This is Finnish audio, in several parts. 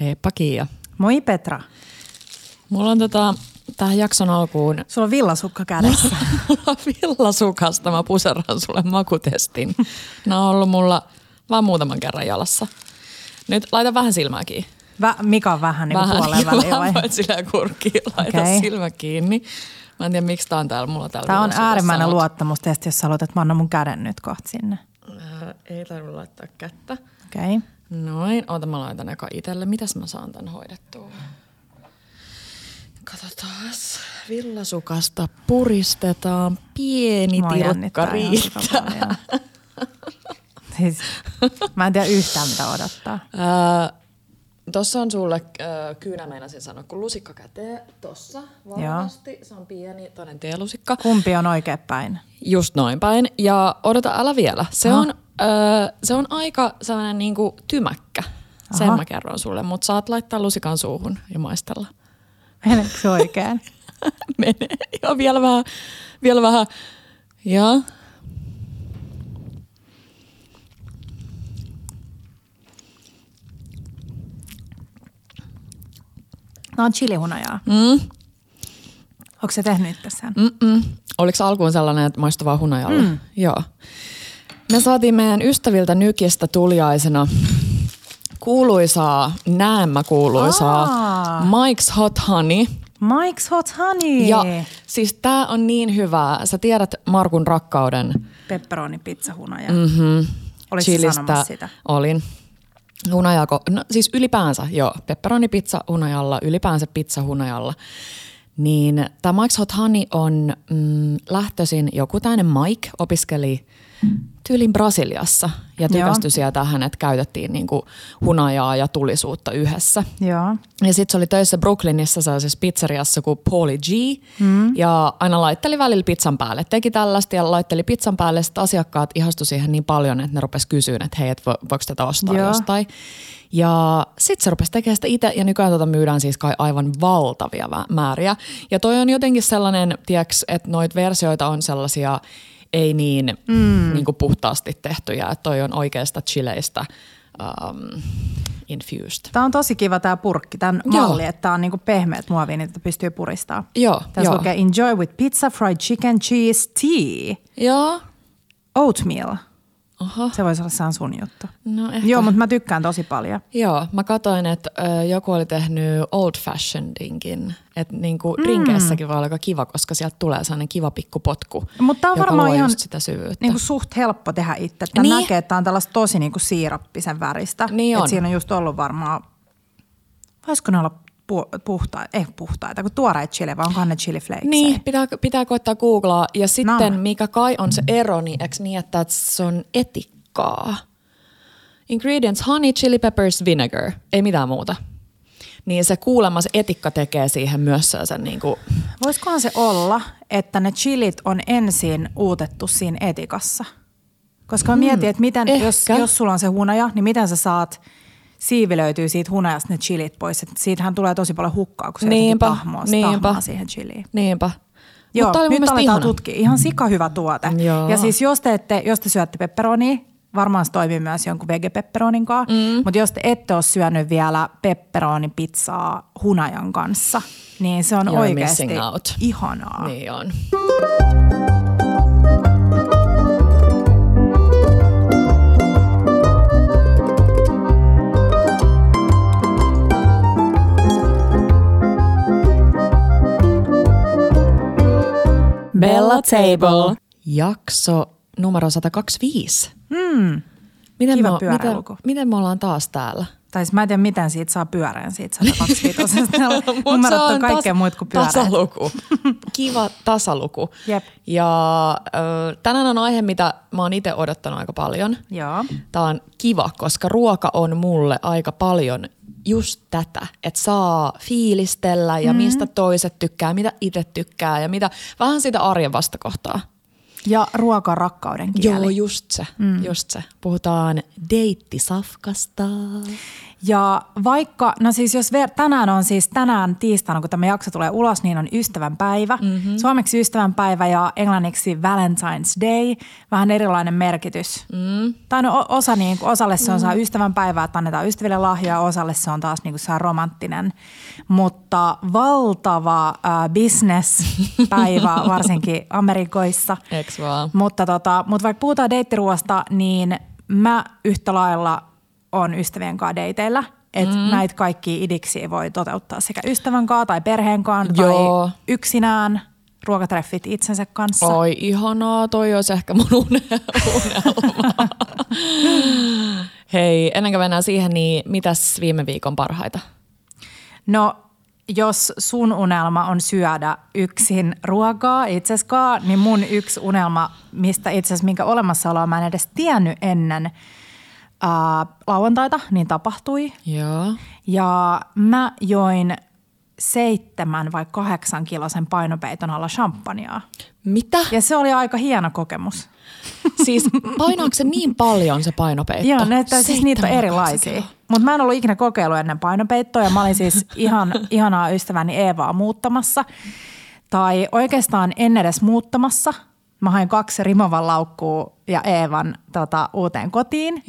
Heippa Kiia. Moi Petra. Mulla on tota, tähän jakson alkuun... Sulla on villasukka kädessä. Mulla on villasukasta, mä puserran sulle makutestin. Nämä on ollut mulla vaan muutaman kerran jalassa. Nyt laita vähän silmää kiinni. Vä, Mika on vähän niin kuin puoleen väliin vai? Vähän voit silleen kurkkiin laita Okei. silmä kiinni. Mä en tiedä, miksi tää on täällä mulla täällä Tämä on äärimmäinen luottamustesti, jos sä haluat, että mä annan mun käden nyt kohta sinne. Ää, Ei tarvitse laittaa kättä. Okei. Okay. Noin, oota mä laitan eka itelle. Mitäs mä saan tän hoidettua? Katsotaas. Villasukasta puristetaan pieni Mua tilkka riittää. Siis, mä en tiedä yhtään mitä odottaa. Ää, Tossa on sulle äh, kyynä meinasin sanoa, kun lusikka käteen tossa varmasti. Se on pieni, toinen teelusikka. Kumpi on oikein päin? Just noin päin. Ja odota, älä vielä. Se, Aha. on, öö, se on aika sellainen niinku tymäkkä. Sen Aha. mä kerron sulle, mutta saat laittaa lusikan suuhun ja maistella. Meneekö se oikein? Menee. Ja vielä vähän, vielä vähän. Ja Nämä on chilihunajaa. mm, Onko se tehnyt itse sen? mm-mm. Oliko alkuun sellainen, että maistui vaan hunajalle? Mm. Joo. Me saatiin meidän ystäviltä Nykistä tuliaisena kuuluisaa, näemmä kuuluisaa, Aa. Mike's Hot Honey – Mike's Hot Honey. Ja siis tää on niin hyvää. Sä tiedät Markun rakkauden Pepperoni pizzahunaja. mm-hmm. Olit sä sanomassa sitä? Olin. Hunajako, no siis ylipäänsä, joo, pepperonipizza hunajalla, ylipäänsä pizza hunajalla. Niin tämä Mike's Hot Honey on mm, lähtöisin, joku tämmöinen Mike opiskeli tyylin Brasiliassa ja tykästyi siellä tähän, että käytettiin niinku hunajaa ja tulisuutta yhdessä. Joo. Ja sitten se oli töissä Brooklynissa sellaisessa pizzeriassa kuin Paulie G. Mm. Ja aina laitteli välillä pizzan päälle. Teki tällaista ja laitteli pizzan päälle. Sitten asiakkaat ihastu siihen niin paljon, että ne rupes kysyyn, että hei, et vo, voiko tätä ostaa Joo. jostain. Ja sitten se rupesi tekemään sitä itse ja nykyään tota myydään siis kai aivan valtavia määriä. Ja toi on jotenkin sellainen, tieks, että noita versioita on sellaisia ei niin, mm. niin kuin puhtaasti tehtyjä. Että toi on oikeasta chileistä um, infused. Tämä on tosi kiva tämä purkki, tämän Joo. malli, että tämä on niinku pehmeät muoviin, että pystyy puristaa. Joo, Tässä lukee enjoy with pizza, fried chicken, cheese, tea, Joo. oatmeal. Aha. Se voisi olla sään sun juttu. No ehkä. Joo, mutta mä tykkään tosi paljon. Joo, mä katsoin, että ö, joku oli tehnyt old fashionedinkin. Että niinku mm. rinkeessäkin voi olla aika kiva, koska sieltä tulee sellainen kiva pikku potku, Mutta on varmaan ihan sitä syvyyttä. niinku suht helppo tehdä itse. Tämä Niin. näkee, että tämä on tällaista tosi niinku siirappisen väristä. Niin on. Et siinä on just ollut varmaan, voisiko ne olla pu- puhtaita, ei puhtaita, kun tuoreet chili, vai onkohan ne chili flakes? Niin, pitää, pitää koittaa googlaa. Ja sitten No. mikä kai on se ero, niin eikö niin, että se on etikkaa? Ingredients, honey, chili peppers, vinegar. Ei mitään muuta. Niin se kuulemma se etikka tekee siihen myös sen niin kuin, Voisikohan se olla, että ne chilit on ensin uutettu siinä etikassa? Koska mä mietin, että miten, jos, jos sulla on se hunaja, niin miten sä saat siivilöityy siitä hunajasta ne chilit pois. Et siitähän tulee tosi paljon hukkaa, kun se Niinpä, tahmoo, niinpä. tahmaa siihen chiliin. niinpä. Joo, Mutta nyt aletaan ihana. tutkia. Ihan sika hyvä tuote. Joo. Ja siis jos te, ette, jos te syötte pepperonia, varmaan se toimii myös jonkun vegepepperonin kanssa, mm. mutta jos te ette ole syönyt vielä pepperonipizzaa hunajan kanssa, niin se on You're oikeasti ihanaa. Niin on. Bella Table. Jakso numero 125. Mm. Miten, Kiva me, pyöreä miten, miten me ollaan taas täällä? Tai siis mä en tiedä, miten siitä saa pyöreän siitä 125. Mut Numerot on tas- kaikkea muut kuin pyöreät. Tasaluku. Kiva tasaluku. Jep. Ja ö, tänään on aihe, mitä mä oon itse odottanut aika paljon. Joo. Tää on kiva, koska ruoka on mulle aika paljon just tätä, että saa fiilistellä ja mm. mistä toiset tykkää, mitä itse tykkää ja mitä, vähän sitä arjen vastakohtaa. Ja ruoka on rakkauden kieli. Joo, just se, mm. just se. Puhutaan deittisafkasta. Ja vaikka, no siis jos ver, tänään on siis tänään tiistaina, kun tämä jakso tulee ulos, niin on ystävänpäivä. Mm-hmm. Suomeksi ystävänpäivä ja englanniksi Valentine's Day, vähän erilainen merkitys. Mm. Tai no osa, niin kuin, osalle se on mm. ystävänpäivä, että annetaan ystäville lahjoja, osalle se on taas niin kuin saa romanttinen. Mutta valtava äh, business-päivä, varsinkin Amerikoissa. Eks vaan? Mutta, tota, mutta vaikka puhutaan deittiruoasta, niin mä yhtä lailla on ystävien kanssa deiteillä. Että mm. näitä kaikki idiksi voi toteuttaa sekä ystävän kanssa tai perheen kanssa tai yksinään ruokatreffit itsensä kanssa. Oi ihanaa, toi olisi ehkä mun unelma. Hei, ennen kuin mennään siihen, niin mitäs viime viikon parhaita? No jos sun unelma on syödä yksin ruokaa itseskaan, niin mun yksi unelma, mistä itse asiassa minkä olemassaoloa mä en edes tiennyt ennen ää, lauantaita, niin tapahtui. Joo. Ja mä join seitsemän vai kahdeksan kilosen painopeiton alla champagnea. Mitä? Ja se oli aika hieno kokemus. Siis painaako se niin paljon se painopeitto? Joo, ne, siis niitä on erilaisia. Mutta mä en ollut ikinä kokeillut ennen painopeittoa ja mä olin siis ihan, ihanaa ystäväni Eevaa muuttamassa. Tai oikeastaan en edes muuttamassa. Mä hain kaksi Rimovan laukkuu ja Eevan tota, uuteen kotiin.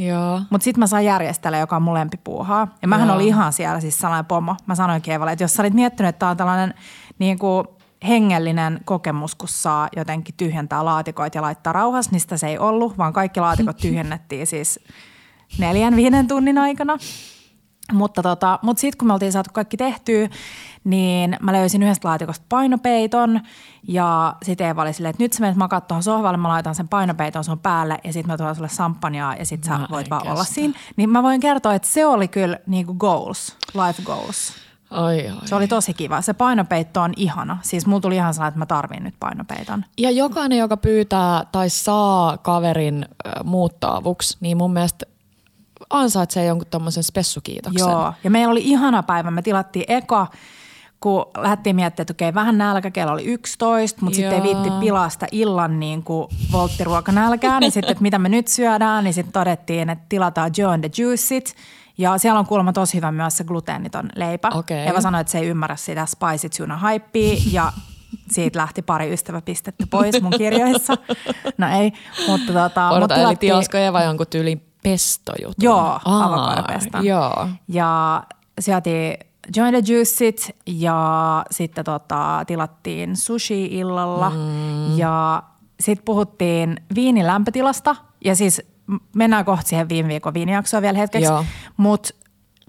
Mutta sitten mä sain järjestellä, joka on mun lempipuuhaa. Ja mähän Joo. olin ihan siellä siis sellainen pomo. Mä sanoin Eevalle, että jos sä olit miettinyt, että tää on tällainen niin kuin hengellinen kokemus, kun saa jotenkin tyhjentää laatikoita ja laittaa rauhassa, niin sitä se ei ollut, vaan kaikki laatikot tyhjennettiin siis neljän, viiden tunnin aikana. Mutta, tota, mutta sitten kun me oltiin saatu kaikki tehtyä, niin mä löysin yhdestä laatikosta painopeiton ja sitten Eeva oli silleen, että nyt sä menet makat tuohon sohvalle, mä laitan sen painopeiton sun päälle ja sitten mä tuon sulle sampanjaa ja sitten sä voit vaan kestä. olla siinä. Niin mä voin kertoa, että se oli kyllä niinku goals, life goals. Ai, ai. Se oli tosi kiva. Se painopeitto on ihana. Siis mulla tuli ihan sellainen, että mä tarvin nyt painopeiton. Ja jokainen, joka pyytää tai saa kaverin äh, muuttaavuksi, niin mun mielestä ansaitsee jonkun tommosen spessukiitoksen. Joo, ja meillä oli ihana päivä. Me tilattiin eka, kun lähdettiin miettimään, että okei, vähän nälkä, kello oli 11, mutta sitten ei viitti pilasta illan niin kuin volttiruokanälkää, niin sitten, että mitä me nyt syödään, niin sitten todettiin, että tilataan Joe and the Juiceit – ja siellä on kuulemma tosi hyvä myös se gluteeniton leipä. Okay. Eva sanoi, että se ei ymmärrä sitä spicy tuna hypea ja siitä lähti pari ystäväpistettä pois mun kirjoissa. No ei, mutta tota... Odota, eli tilasko Eva jonkun tyylin pestojutun? Joo, avokadopesto. Joo. Ja syötiin Join the Juiceit ja sitten tota, tilattiin sushi illalla mm. ja sitten puhuttiin viinin lämpötilasta ja siis mennään kohta siihen viime viikon viinijaksoon vielä hetkeksi. Mutta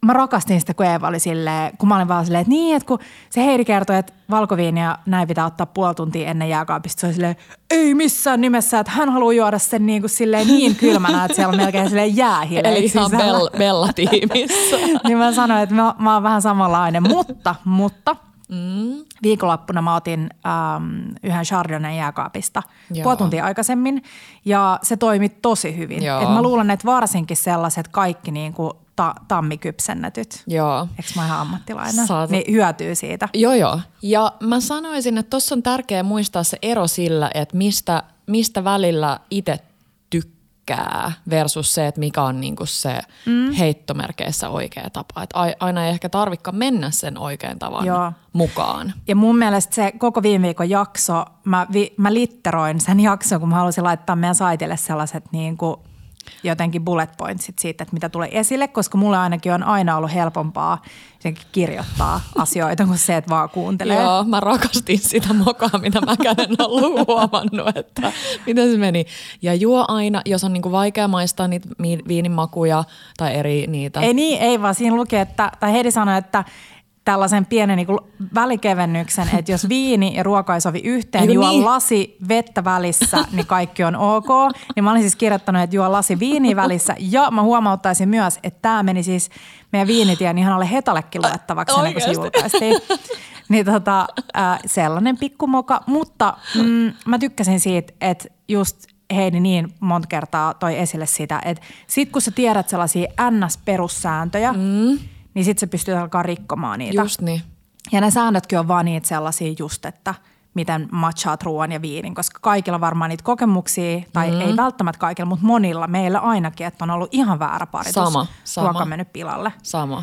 mä rakastin sitä, kun Eeva oli silleen, kun mä olin vaan silleen, että niin, että kun se Heidi kertoi, että valkoviinia näin pitää ottaa puoli tuntia ennen jääkaapista, se oli silleen, ei missään nimessä, että hän haluaa juoda sen niin, kuin silleen niin kylmänä, että siellä on melkein silleen jäähileet Eli ihan bell, Bella-tiimissä. niin mä sanoin, että mä, mä oon vähän samanlainen, mutta, mutta – Mm. Viikonloppuna mä otin ähm, yhden Chardonnay jääkaapista Joo. puoli tuntia aikaisemmin ja se toimi tosi hyvin. Et mä luulen, että varsinkin sellaiset kaikki niin kuin ta- tammikypsennetyt, joo. eikö mä ihan ammattilainen, Saat... niin hyötyy siitä. Joo, joo. Ja mä sanoisin, että tuossa on tärkeää muistaa se ero sillä, että mistä, mistä välillä itse tykkää versus se, että mikä on niinku se mm. heittomerkeissä oikea tapa. Et aina ei ehkä tarvikka mennä sen oikean tavan Joo. mukaan. Ja mun mielestä se koko viime viikon jakso, mä, vi, mä litteroin sen jakson, kun mä halusin laittaa meidän saitille sellaiset niinku jotenkin bullet pointsit siitä, että mitä tulee esille, koska mulle ainakin on aina ollut helpompaa kirjoittaa asioita kuin se, että vaan kuuntelee. Joo, mä rakastin sitä mokaa, mitä mä en ollut huomannut, että miten se meni. Ja juo aina, jos on niinku vaikea maistaa niitä viinimakuja tai eri niitä. Ei niin, ei vaan siinä lukee, että, tai Heidi sanoi, että tällaisen pienen niin kuin välikevennyksen, että jos viini ja ruoka ei sovi yhteen, Eikö juo niin? lasi vettä välissä, niin kaikki on ok. Niin mä olin siis kirjoittanut, että juo lasi viini välissä ja mä huomauttaisin myös, että tämä meni siis meidän viinitien ihan alle hetallekin luettavaksi ennen kuin se julkaistiin. Niin tota, äh, sellainen pikkumoka, mutta mm, mä tykkäsin siitä, että just Heidi niin monta kertaa toi esille sitä, että sit kun sä tiedät sellaisia NS-perussääntöjä, mm niin sitten se pystyy alkaa rikkomaan niitä. Just niin. Ja ne säännötkin on vaan niitä sellaisia just, että miten matchaat ruoan ja viinin, koska kaikilla varmaan niitä kokemuksia, tai mm. ei välttämättä kaikilla, mutta monilla, meillä ainakin, että on ollut ihan väärä paritus. Sama, sama. Ruoka mennyt pilalle. Sama.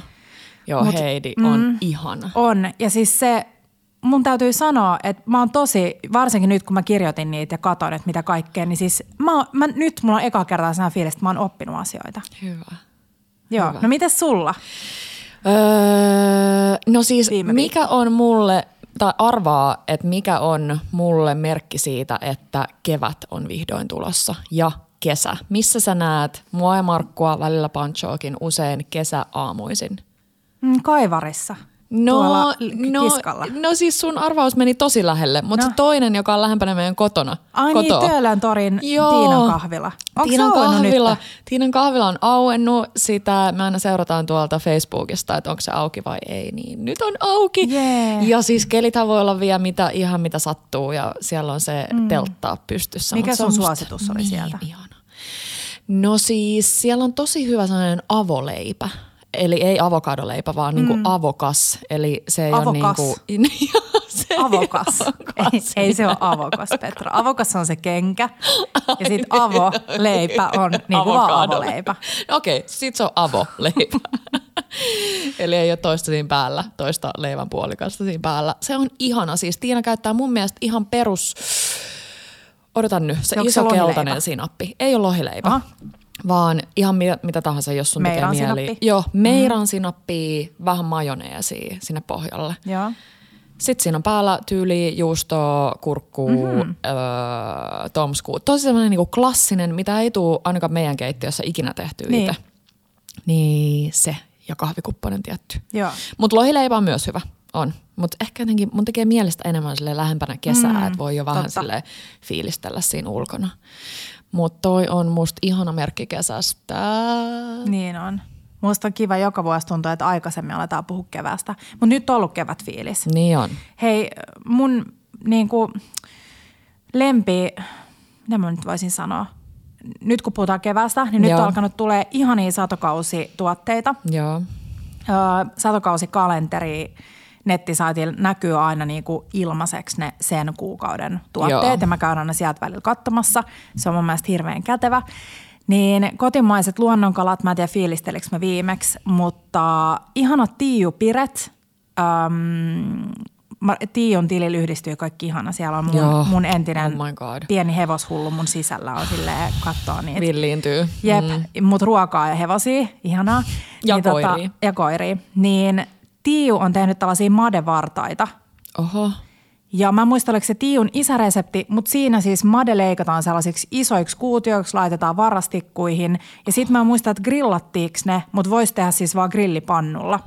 Joo, Mut, Heidi on mm, ihana. On, ja siis se, mun täytyy sanoa, että mä oon tosi, varsinkin nyt kun mä kirjoitin niitä ja katon, että mitä kaikkea, niin siis mä, mä, nyt mulla on eka kertaa sellainen fiilis, että mä oon oppinut asioita. Hyvä. Joo, Hyvä. no mites sulla? Öö, no siis mikä on mulle, tai arvaa, että mikä on mulle merkki siitä, että kevät on vihdoin tulossa ja kesä. Missä sä näet mua ja Markkua välillä Panchoakin usein kesäaamuisin? Mm, kaivarissa. No, no, no siis sun arvaus meni tosi lähelle, mutta no. se toinen, joka on lähempänä meidän kotona. Ai niin, kotoa. niin, Töölön torin Joo. Tiinan kahvila. Onko Tiinan kahvila, nyt? Tiinan kahvila on auennut. Sitä me aina seurataan tuolta Facebookista, että onko se auki vai ei. Niin nyt on auki. Yeah. Ja siis kelithän voi olla vielä mitä, ihan mitä sattuu ja siellä on se mm. teltta pystyssä. Mikä sun suositus oli niin sieltä? Ihana. No siis siellä on tosi hyvä sellainen avoleipä eli ei avokadoleipä, vaan niinku mm. niinku avokas. Eli se ei avokas. ole niinku, se avokas. Ei, ei se ole avokas, Petra. Avokas on se kenkä ja sitten avoleipä on niinku vaan avoleipä. No okei, okay, sit se on avoleipä. Eli ei ole toista siinä päällä, toista leivän puolikasta siinä päällä. Se on ihana. Siis Tiina käyttää mun mielestä ihan perus... Odotan nyt, se Onko iso se keltainen sinappi. Ei ole lohileipä. Aha vaan ihan mitä, mitä tahansa, jos sun meiran tekee mieli. Sinappi. Joo, meiran mm. sinappia, vähän majoneesia sinne pohjalle. Joo. Sitten siinä on päällä tyyli juusto, kurkku, mm-hmm. öö, tomsku. Tosi semmoinen niinku klassinen, mitä ei tule ainakaan meidän keittiössä ikinä tehty niin. itse. Niin se ja kahvikupponen tietty. Mutta lohileipä on myös hyvä. On. Mutta ehkä jotenkin mun tekee mielestä enemmän sille lähempänä kesää, mm, että voi jo vähän sille fiilistellä siinä ulkona. Mutta toi on musta ihana merkki kesästä. Niin on. Musta on kiva joka vuosi tuntuu, että aikaisemmin aletaan puhua kevästä. Mutta nyt on ollut kevätfiilis. Niin on. Hei, mun niinku, lempi, mitä mä nyt voisin sanoa? Nyt kun puhutaan kevästä, niin Joo. nyt on alkanut tulee ihania satokausituotteita. Joo. Öö, satokausikalenteri nettisaitilla näkyy aina niin kuin ilmaiseksi ne sen kuukauden tuotteet Joo. ja mä käyn aina sieltä välillä katsomassa. Se on mun mielestä hirveän kätevä. Niin kotimaiset luonnonkalat, mä en tiedä fiilistelikö mä viimeksi, mutta ihanat tiijupiret. Öm, Tiion tilillä yhdistyy kaikki ihana. Siellä on mun, Joo. mun entinen oh pieni hevoshullu mun sisällä on silleen kattoo niitä. Villiintyy. Jep, mm. mut ruokaa ja hevosia, ihanaa. Ja niin, tota, koiria. Tota, ja koiria. Niin Tiiu on tehnyt tällaisia madevartaita. Oho. Ja mä muistan, oliko se Tiiun isäresepti, mutta siinä siis made leikataan sellaisiksi isoiksi kuutioiksi, laitetaan varastikkuihin. Ja sitten mä muistan, että grillattiinko ne, mutta voisi tehdä siis vaan grillipannulla.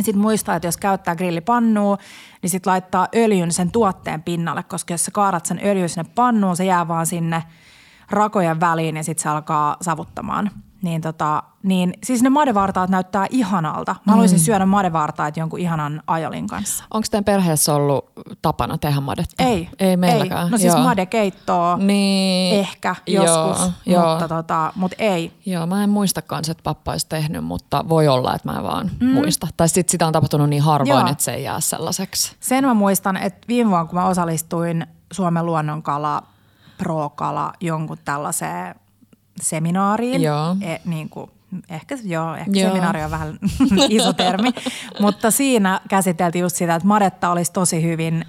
Sitten muistaa, että jos käyttää grillipannua, niin sitten laittaa öljyn sen tuotteen pinnalle, koska jos sä kaarat sen öljyn sinne pannuun, se jää vaan sinne rakojen väliin ja sitten se alkaa savuttamaan niin, tota, niin siis ne madevartaat näyttää ihanalta. Mä haluaisin mm. syödä madevartaat jonkun ihanan ajolin kanssa. Onko teidän perheessä ollut tapana tehdä madetta? Ei. Ei meilläkään. Ei. No siis Joo. madekeittoa niin. ehkä joskus, Joo. mutta, tota, mutta ei. Joo, mä en muista kanssa, että pappa olisi tehnyt, mutta voi olla, että mä en vaan mm. muista. Tai sitten sitä on tapahtunut niin harvoin, Joo. että se ei jää sellaiseksi. Sen mä muistan, että viime vuonna kun mä osallistuin Suomen luonnonkala Pro-kala jonkun tällaiseen seminaariin. Joo. E, niin kuin, ehkä joo, ehkä joo. seminaari on vähän iso termi, mutta siinä käsiteltiin just sitä, että madetta olisi tosi hyvin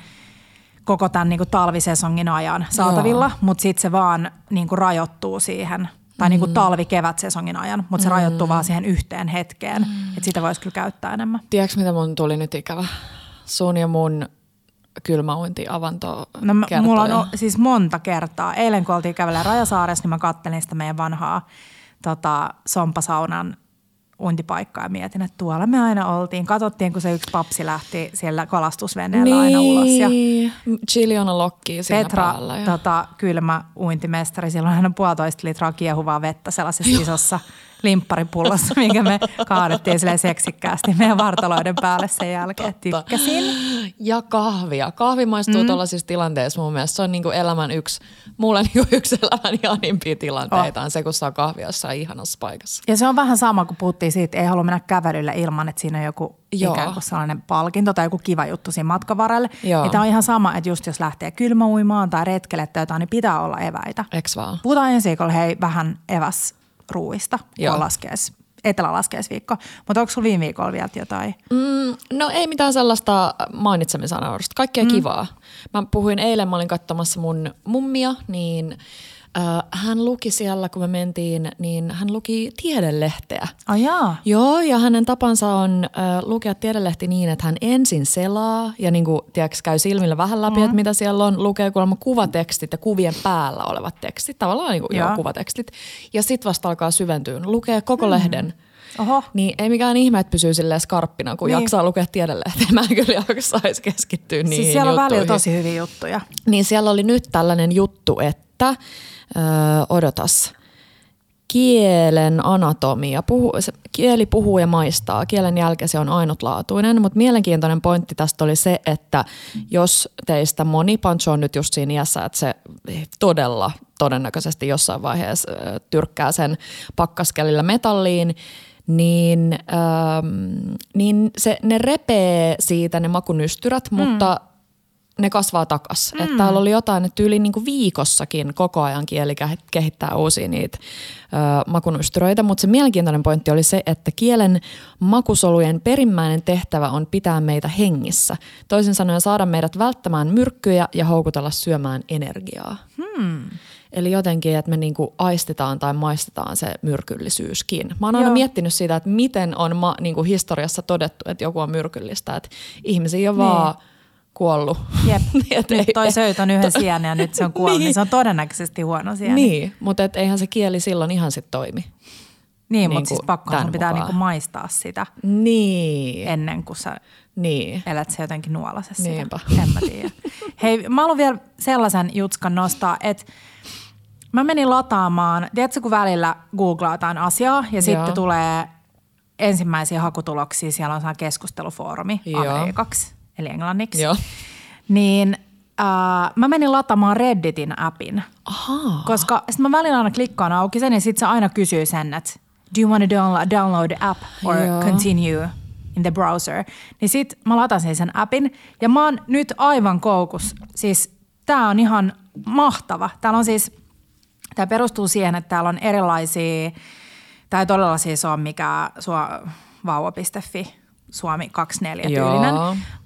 koko tämän niin kuin talvisesongin ajan saatavilla, joo. mutta sitten se vaan niin kuin rajoittuu siihen tai niin kuin mm. talvi-kevät-sesongin ajan, mutta se mm. rajoittuu vaan siihen yhteen hetkeen, mm. että sitä voisi kyllä käyttää enemmän. Tiedätkö, mitä mun tuli nyt ikävä? Sun ja mun kylmäuintiavanto no, Mulla on siis monta kertaa. Eilen kun oltiin kävellä Rajasaaressa, niin mä kattelin sitä meidän vanhaa tota, sompasaunan uintipaikkaa ja mietin, että tuolla me aina oltiin. Katsottiin, kun se yksi papsi lähti siellä kalastusveneellä niin. aina ulos. Ja Chiljona lokki siinä Petra, päällä. Ja... Tota, kylmä uintimestari, silloin hän on puolitoista litraa kiehuvaa vettä sellaisessa isossa limpparipullossa, minkä me kaadettiin sille seksikkäästi meidän vartaloiden päälle sen jälkeen. Tykkäsin. Ja kahvia. Kahvi maistuu mm. tuollaisissa tilanteissa mun mielestä. Se on niinku elämän yksi, mulle niinku yksi elämän ihanimpia tilanteita oh. on se, kun saa kahvia jossain ihanassa paikassa. Ja se on vähän sama, kun puhuttiin siitä, että ei halua mennä kävelylle ilman, että siinä on joku Joo. ikään kuin sellainen palkinto tai joku kiva juttu siinä matkan varrelle. Joo. tämä on ihan sama, että just jos lähtee kylmäuimaan tai retkelle tai jotain, niin pitää olla eväitä. Eks vaan? Puhutaan ensi viikolla hei vähän eväsruuista, kun laskees etelälaskeisviikko. Mutta onko sulla viime viikolla vielä jotain? Mm, no ei mitään sellaista mainitsemisanaudesta. Kaikkea mm. kivaa. Mä puhuin eilen, mä olin katsomassa mun mummia, niin hän luki siellä, kun me mentiin, niin hän luki tiedelehteä. Oh, jaa. Joo, ja hänen tapansa on äh, lukea tiedelehti niin, että hän ensin selaa ja niin kuin, tiedätkö, käy silmillä vähän läpi, mm. että mitä siellä on, lukee kuulemma kuvatekstit ja kuvien päällä olevat tekstit, tavallaan niin kuin, joo, kuvatekstit. Ja sitten vasta alkaa syventyä, lukee koko mm. lehden. Oho. Niin ei mikään ihme, että pysyy silleen skarppina, kun niin. jaksaa lukea tiedelehteä. Mä en kyllä jaksaisi keskittyä niihin Siis siellä on välillä tosi hyviä juttuja. Niin siellä oli nyt tällainen juttu, että – odotas, kielen anatomia. Puhu, se, kieli puhuu ja maistaa. Kielen jälkeen se on ainutlaatuinen, mutta mielenkiintoinen pointti tästä oli se, että jos teistä moni, Pancho on nyt just siinä iässä, että se todella todennäköisesti jossain vaiheessa tyrkkää sen pakkaskelillä metalliin, niin, ähm, niin se, ne repee siitä ne makunystyrät, mm. mutta – ne kasvaa takas. Mm. Että täällä oli jotain, että yli niin viikossakin koko ajan kieli kehittää uusia niitä ö, makunystyröitä, mutta se mielenkiintoinen pointti oli se, että kielen makusolujen perimmäinen tehtävä on pitää meitä hengissä. Toisin sanoen saada meidät välttämään myrkkyjä ja houkutella syömään energiaa. Hmm. Eli jotenkin, että me niinku aistetaan tai maistetaan se myrkyllisyyskin. Mä oon aina Joo. miettinyt sitä, että miten on ma, niinku historiassa todettu, että joku on myrkyllistä. Että ihmisiä on niin. vaan kuollut. Jep, nyt ei, toi söit on yhden sijaan ja nyt se on kuollut, niin, niin se on todennäköisesti huono sieni. Niin, mutta et eihän se kieli silloin ihan sitten toimi. Niin, niin mutta siis pakkohan pitää niinku maistaa sitä niin. ennen kuin sä niin. elät se jotenkin nuolase sitä. En mä tiedä. Hei, mä haluan vielä sellaisen jutskan nostaa, että mä menin lataamaan, tiedätkö kun välillä googlataan asiaa ja Joo. sitten tulee ensimmäisiä hakutuloksia, siellä on keskustelufoorumi Amerikaksi eli englanniksi. Joo. Niin äh, mä menin lataamaan Redditin appin. Aha. Koska sit mä välillä aina klikkaan auki sen ja sit se aina kysyy sen, että do you want to download, download the app or Joo. continue in the browser. Niin sit mä latasin sen appin ja mä oon nyt aivan koukus. Siis tää on ihan mahtava. Täällä on siis, tää perustuu siihen, että täällä on erilaisia, tää ei todella siis ole mikään sua, vauva.fi Suomi 24 tyylinen,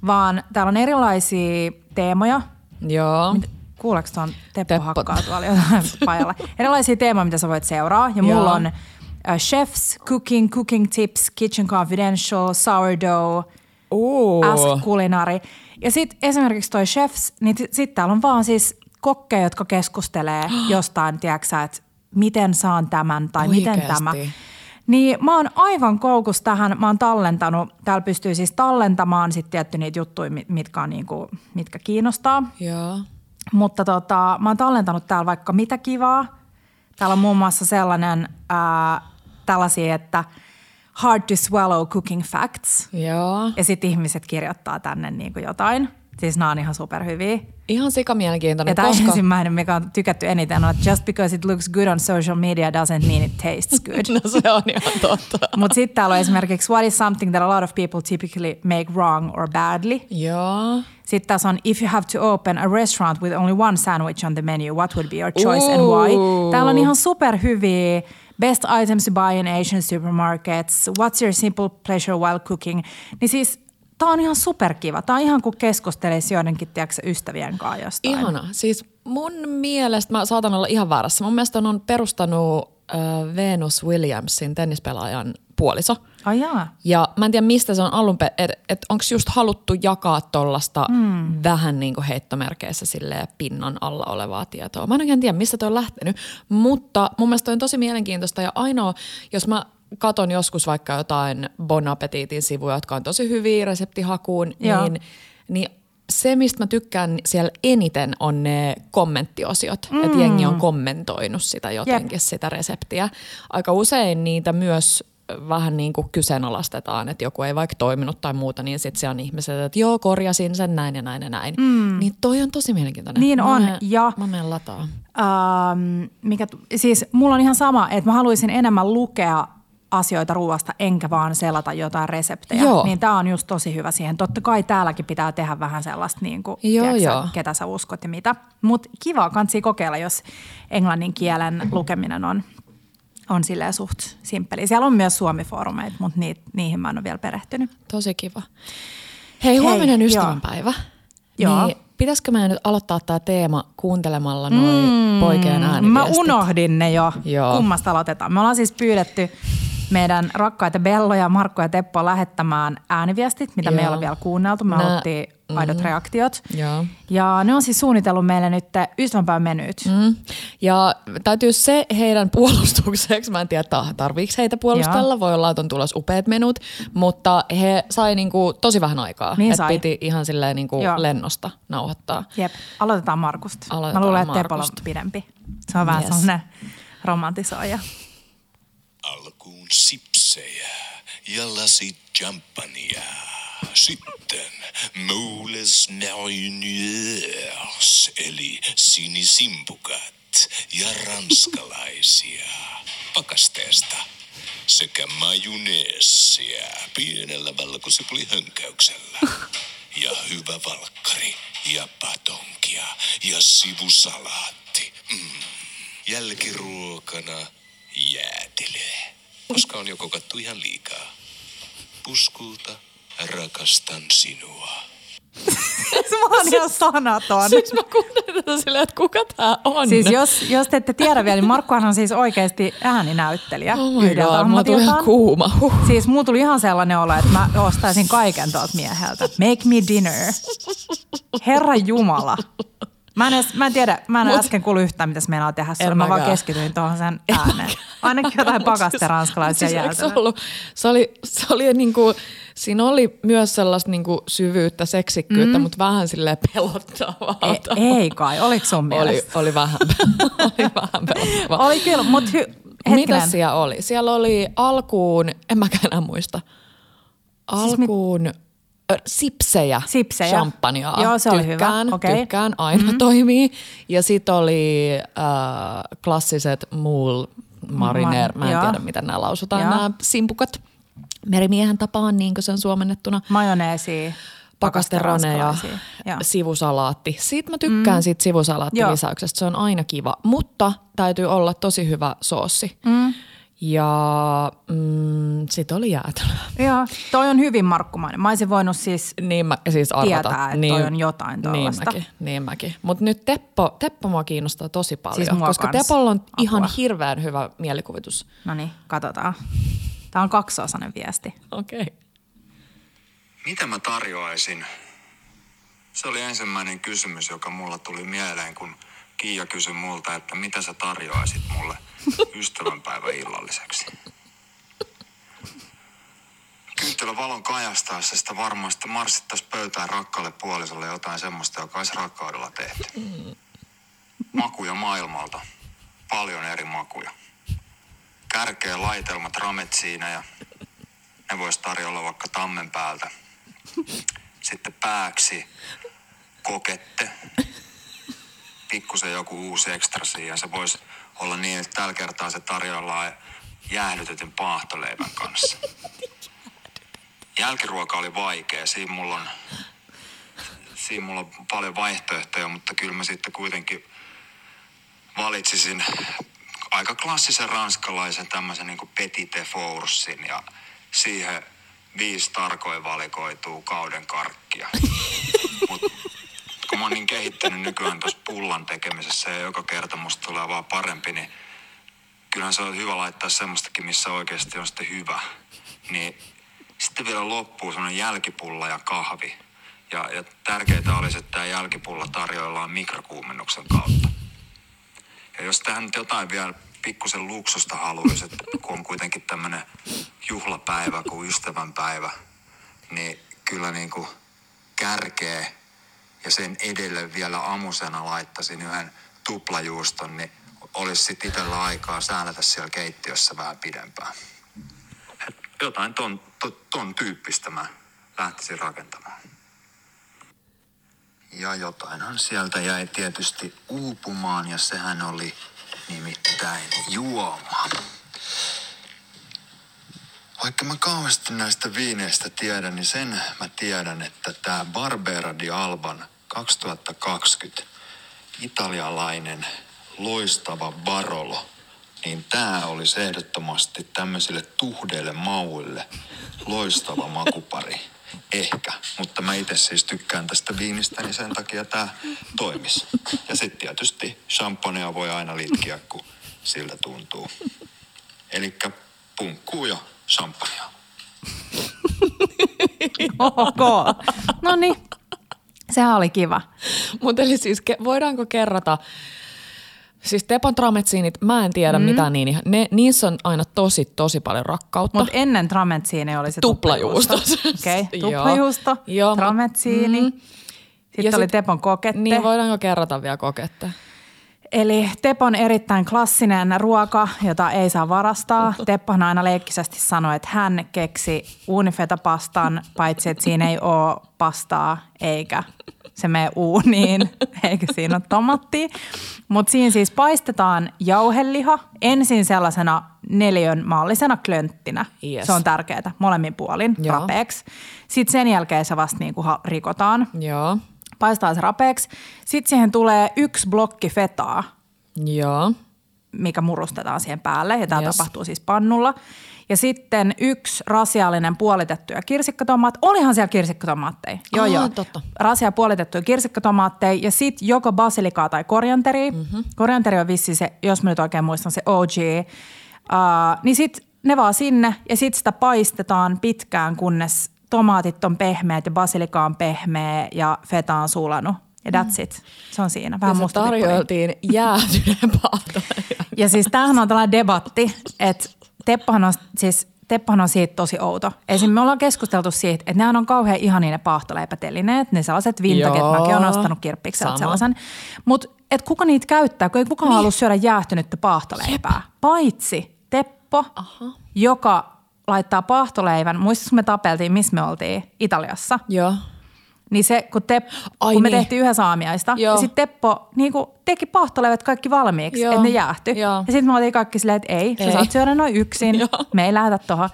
vaan täällä on erilaisia teemoja. Joo. kuuleeko tuon Teppo, Teppo hakkaa tuolla jotain pajalla? Erilaisia teemoja, mitä sä voit seuraa. Ja mulla on uh, chefs, cooking, cooking tips, kitchen confidential, sourdough, uh. ask culinary. Ja sitten esimerkiksi toi chefs, niin sitten täällä on vaan siis kokkeja, jotka keskustelee jostain, tiedätkö että miten saan tämän tai Oikeasti. miten tämä. Niin mä oon aivan koukus tähän. Mä oon tallentanut, täällä pystyy siis tallentamaan sitten tietty niitä juttuja, mitkä, on niinku, mitkä kiinnostaa. Joo. Mutta tota, mä oon tallentanut täällä vaikka mitä kivaa. Täällä on muun muassa sellainen ää, tällaisia, että hard to swallow cooking facts. Joo. Ja sitten ihmiset kirjoittaa tänne niinku jotain. Siis nämä on ihan superhyviä. Ihan sikamielenkiintoinen. Ja tämä koska... ensimmäinen, mikä on tykätty eniten, on, että just because it looks good on social media doesn't mean it tastes good. no se on ihan totta. Mutta sitten täällä on esimerkiksi what is something that a lot of people typically make wrong or badly. Joo. Sitten tässä on if you have to open a restaurant with only one sandwich on the menu, what would be your choice Ooh. and why? Täällä on ihan superhyviä best items to buy in Asian supermarkets, what's your simple pleasure while cooking. Niin siis Tämä on ihan superkiva. Tämä on ihan kuin keskustelisi joidenkin tiedätkö, ystävien kanssa jostain. Ihana. Siis mun mielestä, mä saatan olla ihan väärässä, mun mielestä on perustanut äh, Venus Williamsin tennispelaajan puoliso. Ai jaa. Ja mä en tiedä mistä se on alun perin, että et onko just haluttu jakaa tuollaista mm. vähän niin kuin heittomerkeissä sille pinnan alla olevaa tietoa. Mä en oikein tiedä, mistä toi on lähtenyt, mutta mun mielestä toi on tosi mielenkiintoista ja ainoa, jos mä katon joskus vaikka jotain Bon Appetitin sivuja, jotka on tosi hyviä reseptihakuun, niin, niin se, mistä mä tykkään siellä eniten, on ne kommenttiosiot. Mm. Että jengi on kommentoinut sitä jotenkin, Jep. sitä reseptiä. Aika usein niitä myös vähän niin kuin kyseenalaistetaan, että joku ei vaikka toiminut tai muuta, niin sitten se on ihmiset, että joo, korjasin sen näin ja näin ja näin. Mm. Niin toi on tosi mielenkiintoinen. Niin mä on, menen, ja... Mä menen lataa. Ähm, mikä, siis mulla on ihan sama, että mä haluaisin enemmän lukea asioita ruoasta, enkä vaan selata jotain reseptejä. Joo. Niin tämä on just tosi hyvä siihen. Totta kai täälläkin pitää tehdä vähän sellaista, niin kuin, Joo, tiedätkö joo. ketä sä uskot ja mitä. Mutta kiva kansi kokeilla, jos englannin kielen lukeminen on, on silleen suht simppeli. Siellä on myös suomifoorumeita, mutta ni, niihin mä en ole vielä perehtynyt. Tosi kiva. Hei, huominen joo. ystävänpäivä. Joo. Niin, pitäisikö meidän nyt aloittaa tämä teema kuuntelemalla noin mm, poikien ääniviestit? Mä unohdin ne jo. Joo. Kummasta aloitetaan? Me ollaan siis pyydetty meidän rakkaita Belloja, Markko ja Teppo lähettämään ääniviestit, mitä me ei Joo. ole vielä kuunneltu. Me Nää- haluttiin aidot reaktiot. Joo. Ja ne on siis suunnitellut meille nyt ystävänpäivän menyt. Mm. Ja täytyy se heidän puolustukseksi, mä en tiedä ta- tarviiko heitä puolustella, Joo. voi olla, että on tulossa upeat menut, mutta he sai niinku tosi vähän aikaa. Niin sai. piti ihan silleen niinku Joo. lennosta nauhoittaa. Jep, aloitetaan Markusta. Aloitetaan Mä luulen, että Tepolla on pidempi. Se on vähän Yes. sellainen romantisoija. Alkuun sipsejä ja lasit champagnea. Sitten Moules Mariniers eli sinisimpukat ja ranskalaisia pakasteesta sekä majuneessia pienellä valkosipulihönkäyksellä. Ja hyvä valkkari ja patonkia ja sivusalaatti. Mm. Jälkiruokana jäätelö, koska on jo kokattu ihan liikaa. Puskulta rakastan sinua. Mä oon ihan sanaton. Siis mä kuuntelin tätä silleen, että kuka tää on? Siis jos, jos te ette tiedä vielä, niin Markkuhan on siis oikeasti ääninäyttelijä. oh my god, mulla tuli ihan kuuma. Huh. Siis mulla tuli ihan sellainen olo, että mä ostaisin kaiken tuolta mieheltä. Make me dinner. Herra Jumala. Mä en, edes, mä en tiedä, mä en Mut- äsken kuulu yhtään, mitä se meinaa tehdä sulle. Mä vaan keskityin tuohon sen ääneen. Ainakin jotain pakaste ranskalaisia siis, jäätelöä. ollut, se oli, se oli niinku, siinä oli myös sellaista niinku syvyyttä, seksikkyyttä, mm. mutta vähän silleen pelottavaa. Ei, ei kai, oliko sun oli, mielestä? oli vähän, oli vähän pelottavaa. Oli kyllä, mutta hy- Mitä siellä oli? Siellä oli alkuun, en mäkään enää muista, alkuun ö, sipsejä, Sipsejä. champagnea. Joo, se oli hyvä. tykkään, Okei. Tykkään, aina mm-hmm. toimii. Ja sitten oli äh, klassiset muul mariner, mä en Joo. tiedä miten nämä lausutaan, Joo. nämä simpukat. Merimiehen tapaan, niin kuin se on suomennettuna. Majoneesia. Pakasterone ja. Joo. sivusalaatti. Siitä mä tykkään mm. siitä sivusalaattilisauksesta, se on aina kiva. Mutta täytyy olla tosi hyvä soossi. Mm. Ja mm, sit oli jäätelöä. Joo, toi on hyvin markkumainen. Mä olisin voinut siis Niin mä siis arvata. Tietää, että niin, toi on jotain Niin tollasta. mäkin, niin mäkin. Mutta nyt Teppo, Teppo mua kiinnostaa tosi paljon, Siis koska kans. Tepolla on Apua. ihan hirveän hyvä mielikuvitus. No niin, katsotaan. Tämä on kaksiosainen viesti. Okei. Okay. Mitä mä tarjoaisin? Se oli ensimmäinen kysymys, joka mulla tuli mieleen, kun Kiia kysyi multa, että mitä sä tarjoaisit mulle ystävänpäivän illalliseksi. Kynttilä valon kajastaessa sitä varmaan sitten marssittaisi pöytään rakkaalle puolisolle jotain semmoista, joka olisi rakkaudella tehty. Makuja maailmalta. Paljon eri makuja. Kärkeä laitelmat ramet siinä ja ne voisi tarjolla vaikka tammen päältä. Sitten pääksi kokette. Pikkusen joku uusi ekstra siihen. Se voisi olla niin, että tällä kertaa se tarjoillaan jäähdytetyn paahtoleivän kanssa. Jälkiruoka oli vaikea. Siinä mulla on, siinä mulla on paljon vaihtoehtoja, mutta kyllä mä sitten kuitenkin valitsisin aika klassisen ranskalaisen tämmöisen niin kuin petit foursin ja siihen viisi tarkoin valikoituu kauden karkkia. Mut mä oon niin kehittynyt nykyään tuossa pullan tekemisessä ja joka kerta musta tulee vaan parempi, niin kyllähän se on hyvä laittaa semmoistakin, missä oikeasti on sitten hyvä. Niin sitten vielä loppuu semmoinen jälkipulla ja kahvi. Ja, ja tärkeintä olisi, että tämä jälkipulla tarjoillaan mikrokuumennuksen kautta. Ja jos tähän nyt jotain vielä pikkusen luksusta haluaisi, kun on kuitenkin tämmöinen juhlapäivä kuin ystävänpäivä, niin kyllä niin kuin kärkeä ja sen edelle vielä amusena laittaisin yhden tuplajuuston, niin olisi sitten itsellä aikaa säännätä siellä keittiössä vähän pidempään. Jotain ton, ton, ton tyyppistä mä lähtisin rakentamaan. Ja jotainhan sieltä jäi tietysti uupumaan ja sehän oli nimittäin juoma. Vaikka mä kauheasti näistä viineistä tiedän, niin sen mä tiedän, että tämä Barbera di Alban 2020 italialainen loistava Barolo, niin tämä olisi ehdottomasti tämmöisille tuhdeille mauille loistava makupari. Ehkä, mutta mä itse siis tykkään tästä viinistä, niin sen takia tämä toimis. Ja sitten tietysti champagnea voi aina litkiä, kun siltä tuntuu. Eli punkkuu ja champagnea. Ok. No niin, sehän oli kiva. Mutta eli siis ke, voidaanko kerrata, siis Tepon trametsiinit, mä en tiedä mm. mitä niin, ne, niissä on aina tosi tosi paljon rakkautta. Mutta ennen trametsiini oli se Tuplajuusto. Okei, okay. Tuplajuusto, Joo, trametsiini. mm. Sitten Ja oli sit- Tepon kokette. Niin voidaanko kerrata vielä kokette? Eli Tepon erittäin klassinen ruoka, jota ei saa varastaa. Teppohan aina leikkisesti sanoi, että hän keksi uunifetapastan, paitsi että siinä ei ole pastaa eikä se menee uuniin, eikä siinä ole tomattia. Mutta siinä siis paistetaan jauheliha ensin sellaisena neljön maallisena klönttinä. Yes. Se on tärkeää molemmin puolin Joo. rapeeksi. Sitten sen jälkeen se vasta niinku rikotaan Joo, paistaa se rapeeksi. Sitten siihen tulee yksi blokki fetaa, joo, mikä murustetaan siihen päälle ja tämä Yes. tapahtuu siis pannulla. Ja sitten yksi rasiallinen puolitettuja kirsikkatomaatteja. Olihan siellä kirsikkatomaatteja. Joo, Aa, joo. totta. Rasia puolitettuja kirsikkatomaatteja ja sitten joko basilikaa tai korianteria. Mhm. Mm-hmm. Korianteri on vissi se, jos mä nyt oikein muistan, se OG. Uh, niin sitten ne vaan sinne ja sitten sitä paistetaan pitkään, kunnes tomaatit on pehmeät ja basilika on pehmeä ja feta on sulanut. Ja that's it. Se on siinä. Vähän ja se tarjoiltiin jäätyneen. Ja siis tämähän on tällainen debatti, että Teppohan on, siis Teppohan on siitä tosi outo. Esim. me ollaan keskusteltu siitä, että nehän on kauhean ihania ne paahtoleipätelineet, ne sellaiset vintaget, Joo. mäkin olen ostanut kirppikseltä sellaisen. Mutta et kuka niitä käyttää, kun ei kukaan niin. halua syödä jäähtynyttä paahtoleipää. Paitsi Teppo, Aha. joka laittaa paahtoleivän, muistatko me tapeltiin, missä me oltiin? Italiassa. Joo. Niin se, kun, te, Ai kun me niin. tehtiin yhdessä aamiaista, Joo. ja sitten Teppo niin kuin, teki paahtoleivät kaikki valmiiksi, Joo. että ne jäähty. Joo. Ja sitten me oltiin kaikki silleen, että ei, sä Ei. saat syödä noin yksin, Joo. me ei lähdetä tohon.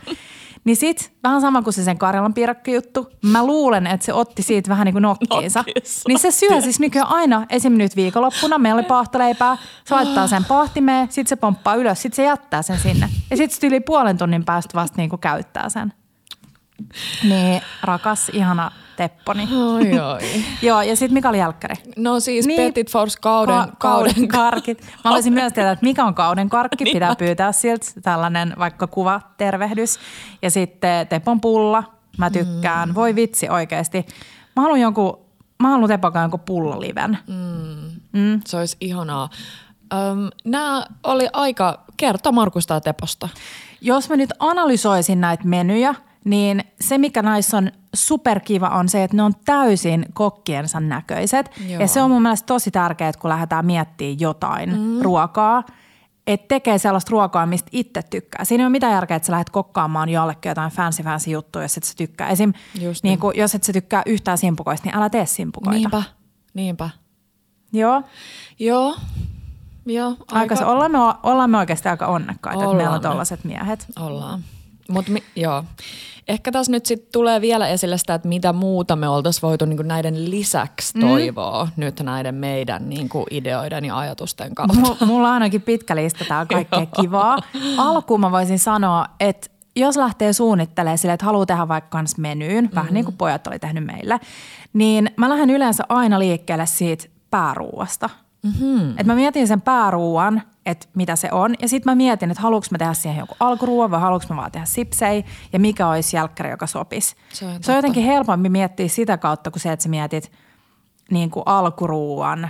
Niin sit, vähän sama kuin se sen Karjalan piirakkijuttu, mä luulen, että se otti siitä vähän niin kuin nokkiinsa. Nokkiinsa. Niin se syö siis nykyään aina, esim. nyt viikonloppuna, meillä oli paahtoleipää, se laittaa sen pahtimeen, sit se pomppaa ylös, sit se jättää sen sinne. Ja sit se yli puolen tunnin päästä vasta niin kuin käyttää sen. Niin, rakas, ihana Tepponi. Oi, oi. Joo, ja sitten mikä oli jälkkäri? No siis niin, Petit Force kauden, Ka- kauden, karkit. Mä haluaisin myös tietää, että mikä on kauden karkki. Pitää pyytää siltä tällainen vaikka kuva, tervehdys. Ja sitten Tepon pulla. Mä tykkään. Mm. Voi vitsi oikeasti. Mä haluan jonkun, mä haluan Tepokaan jonkun pulloliven. Mm. Se olisi ihanaa. Öm, nämä oli aika kerta Markusta ja Teposta. Jos mä nyt analysoisin näitä menyjä, niin se mikä näissä on superkiva on se, että ne on täysin kokkiensa näköiset. Joo. Ja se on mun mielestä tosi tärkeää, kun lähdetään miettimään jotain mm. ruokaa, että tekee sellaista ruokaa, mistä itse tykkää. Siinä ei ole mitään järkeä, että sä lähdet kokkaamaan jollekin jotain fancy fancy juttuja, jos et sä tykkää. Esim. Just Niin niin. kuin, jos et sä tykkää yhtään simpukoista, niin älä tee simpukoita. Niinpä, niinpä. Joo. Joo, joo. Aika, se, ollaan, me, ollaan me oikeasti aika onnekkaita, että meillä on Ollaan tollaiset miehet. Ollaan. Mutta joo. Ehkä tässä nyt sitten tulee vielä esille sitä, että mitä muuta me oltaisiin voitu niinku näiden lisäksi toivoa mm. nyt näiden meidän niinku ideoiden ja ajatusten kautta. M- mulla on ainakin pitkä lista täällä kaikkea kivaa. Alkuun mä voisin sanoa, että jos lähtee suunnittelemaan sille, että haluaa tehdä vaikka kans menyyn, mm-hmm. vähän niin kuin pojat oli tehnyt meille, niin mä lähden yleensä aina liikkeelle siitä pääruuasta. Mm-hmm. Et mä mietin sen pääruuan, että mitä se on, ja sitten mä mietin, että haluanko mä tehdä siihen joku alkuruuan vai haluanko mä vaan tehdä sipsei, ja mikä olisi jälkkäri, joka sopisi. Se on se on jotenkin helpompi miettiä sitä kautta, kuin se, että sä mietit niin kuin alkuruuan,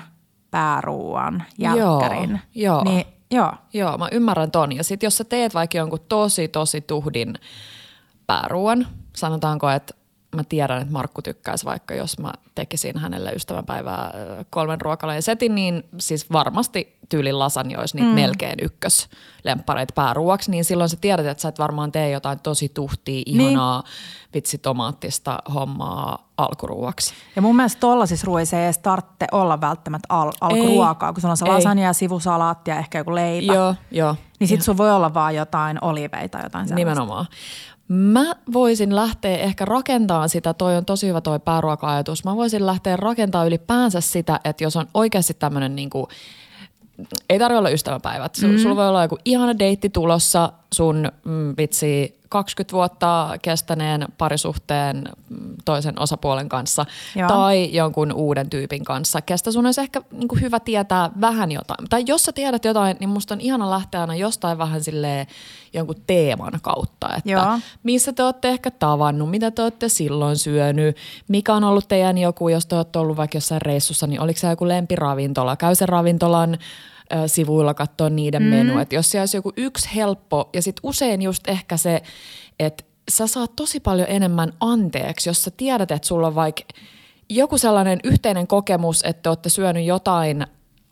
pääruuan, jälkkärin. joo. Niin, joo. Joo, mä ymmärrän ton. Ja sitten jos sä teet vaikka jonkun tosi, tosi tuhdin pääruoan, sanotaanko, että mä tiedän, että Markku tykkäisi vaikka, jos mä tekisin hänelle ystävänpäivää kolmen ruokalajin setin, niin siis varmasti tyylin lasagna olisi niitä mm. melkein ykkös lemppareita pääruuaksi, niin silloin sä tiedät, että sä et varmaan tee jotain tosi tuhtia, ihanaa, niin. vitsi tomaattista hommaa alkuruuaksi. Ja mun mielestä tollasissa ruoissa ei edes tarvitse olla välttämättä al- alkuruokaa, kun sulla on se Ei. lasagna ja sivusalaatti ja ehkä joku leipä. Joo, joo. Niin sit sulla voi olla vaan jotain oliveita tai jotain sellaista. Nimenomaan. Mä voisin lähteä ehkä rakentamaan sitä, toi on tosi hyvä toi pääruoka-ajatus. Mä voisin lähteä rakentamaan ylipäänsä sitä, että jos on oikeasti tämmöinen niinku, ei tarvitse olla ystäväpäivät. Mm. Sulla voi olla joku ihana deitti tulossa sun mm, vitsi 20 vuotta kestäneen parisuhteen mm, toisen osapuolen kanssa Joo. tai jonkun uuden tyypin kanssa, kestä sun olisi ehkä niin kuin hyvä tietää vähän jotain. Tai jos sä tiedät jotain, niin musta on ihana lähteä aina jostain vähän silleen jonkun teeman kautta, että Joo. missä te olette ehkä tavannut, mitä te olette silloin syönyt, mikä on ollut teidän joku, jos te olette ollut vaikka jossain reissussa, niin oliko se joku lempiravintola, käy sen ravintolan sivuilla katsoa niiden mm. menu. Että jos siellä olisi joku yksi helppo ja sitten usein just ehkä se, että sä saat tosi paljon enemmän anteeksi, jos sä tiedät, että sulla on vaikka joku sellainen yhteinen kokemus, että te olette syönyt jotain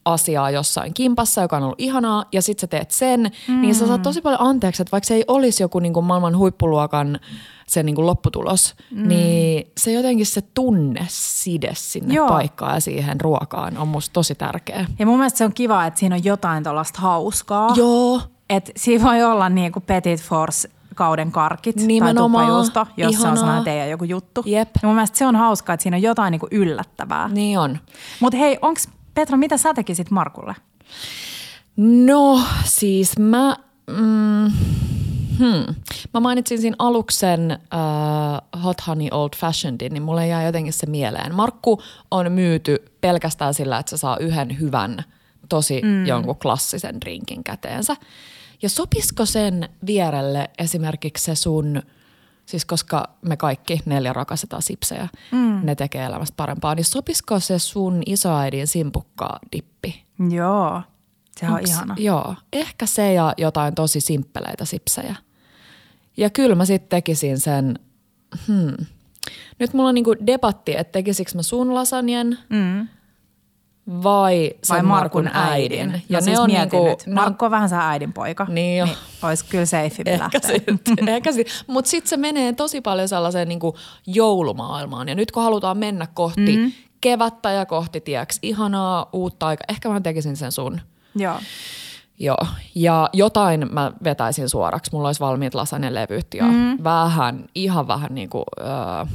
asiaa jossain kimpassa, joka on ollut ihanaa, ja sit sä teet sen, mm. niin sä saat tosi paljon anteeksi, että vaikka se ei olisi joku niin kuin maailman huippuluokan se niin kuin lopputulos, mm. niin se jotenkin se tunne side sinne Joo. paikkaan ja siihen ruokaan on musta tosi tärkeä. Ja mun mielestä se on kiva, että siinä on jotain tuollaista hauskaa. Joo. Et siinä voi olla niin kuin Petit Force kauden karkit Nimenomaan. tai tuppajuusto, jos se on Ihanaa. sellainen teidän joku juttu. Jep. Ja mun mielestä se on hauskaa, että siinä on jotain niin kuin yllättävää. Niin on. Mutta hei, onks Petra, mitä sä tekisit Markulle? No siis mä, mm, hmm. mä mainitsin siinä aluksen uh, Hot Honey Old Fashionedin, niin mulle jää jotenkin se mieleen. Markku on myyty pelkästään sillä, että se saa yhden hyvän, tosi mm. jonkun klassisen drinkin käteensä. Ja sopisiko sen vierelle esimerkiksi se sun, siis koska me kaikki neljä rakastetaan sipsejä, mm. ne tekee elämästä parempaa, niin sopisiko se sun isoäidin simpukkaa dippi? Joo, se on Onks- ihana. Joo, ehkä se ja jotain tosi simppeleitä sipsejä. Ja kyllä mä sitten tekisin sen, hmm. Nyt mulla on niinku debatti, että tekisikö mä sun lasanjen mm. Vai Vai Markun, äidin. Ja Ja no ne siis on mietin niinku, nyt. ne Markku on vähän sä äidin poika. Niin jo. Niin olisi kyllä safe Ehkä sitten. Ehkä sit. Mutta sitten se menee tosi paljon sellaiseen niinku joulumaailmaan. Ja nyt kun halutaan mennä kohti mm. kevättä ja kohti, tieks, ihanaa uutta aikaa, ehkä mä tekisin sen sun. Joo. Joo, ja jotain mä vetäisin suoraksi. Mulla olisi valmiit lasagnelevyt ja mm. vähän, ihan vähän niin kuin, äh,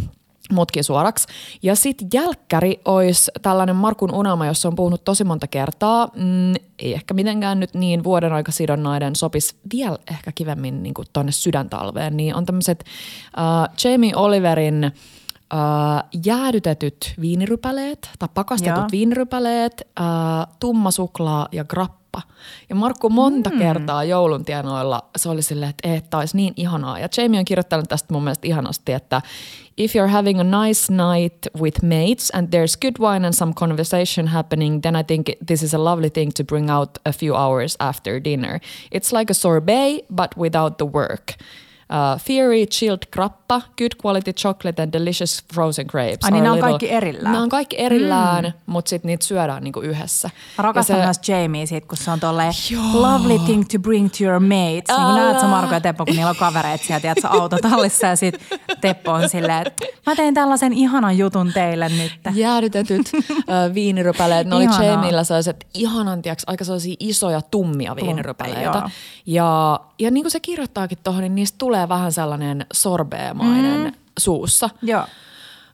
mutkin suoraksi. Ja sitten jälkkäri olisi tällainen Markun unelma, jossa on puhunut tosi monta kertaa. Mm, ei ehkä mitenkään nyt niin vuoden aikasidonnaiden sopisi vielä ehkä kivemmin niin kuin tonne sydäntalveen. Niin on tämmöiset äh, Jamie Oliverin äh, jäädytetyt viinirypäleet tai pakastetut Joo. viinirypäleet, äh, tumma suklaa ja grappa. Ja Markku monta mm. kertaa joulun tienoilla se oli silleen, että että olisi niin ihanaa. Ja Jamie on kirjoittanut tästä mun mielestä ihanasti, että if you're having a nice night with mates and there's good wine and some conversation happening, then I think this is a lovely thing to bring out a few hours after dinner. It's like a sorbet, but without the work. Uh, fiery chilled grappa, good quality chocolate and delicious frozen grapes. Ai niin nämä on little- kaikki erillään? Nämä on kaikki erillään, mm. mutta sitten niitä syödään niinku yhdessä. Mä rakastan Ja se- myös Jamie siitä, kun se on tolleen lovely thing to bring to your mates. Niin kun näet sä Marko ja Teppo, kun niillä on kavereita sieltä, tiedätkö, autotallissa ja sit Teppo on silleen, että mä tein tällaisen ihanan jutun teille nyt. Jäädytetyt ö, viinirypäleet, ne oli. Jamieillä sellaiset ihanan, tiiäks, aika sellaisia isoja tummia viinirypäleitä. Ja, ja niin kuin se kirjoittaakin tuohon, niin niistä tulee vähän sellainen sorbeemainen mm. suussa. Joo.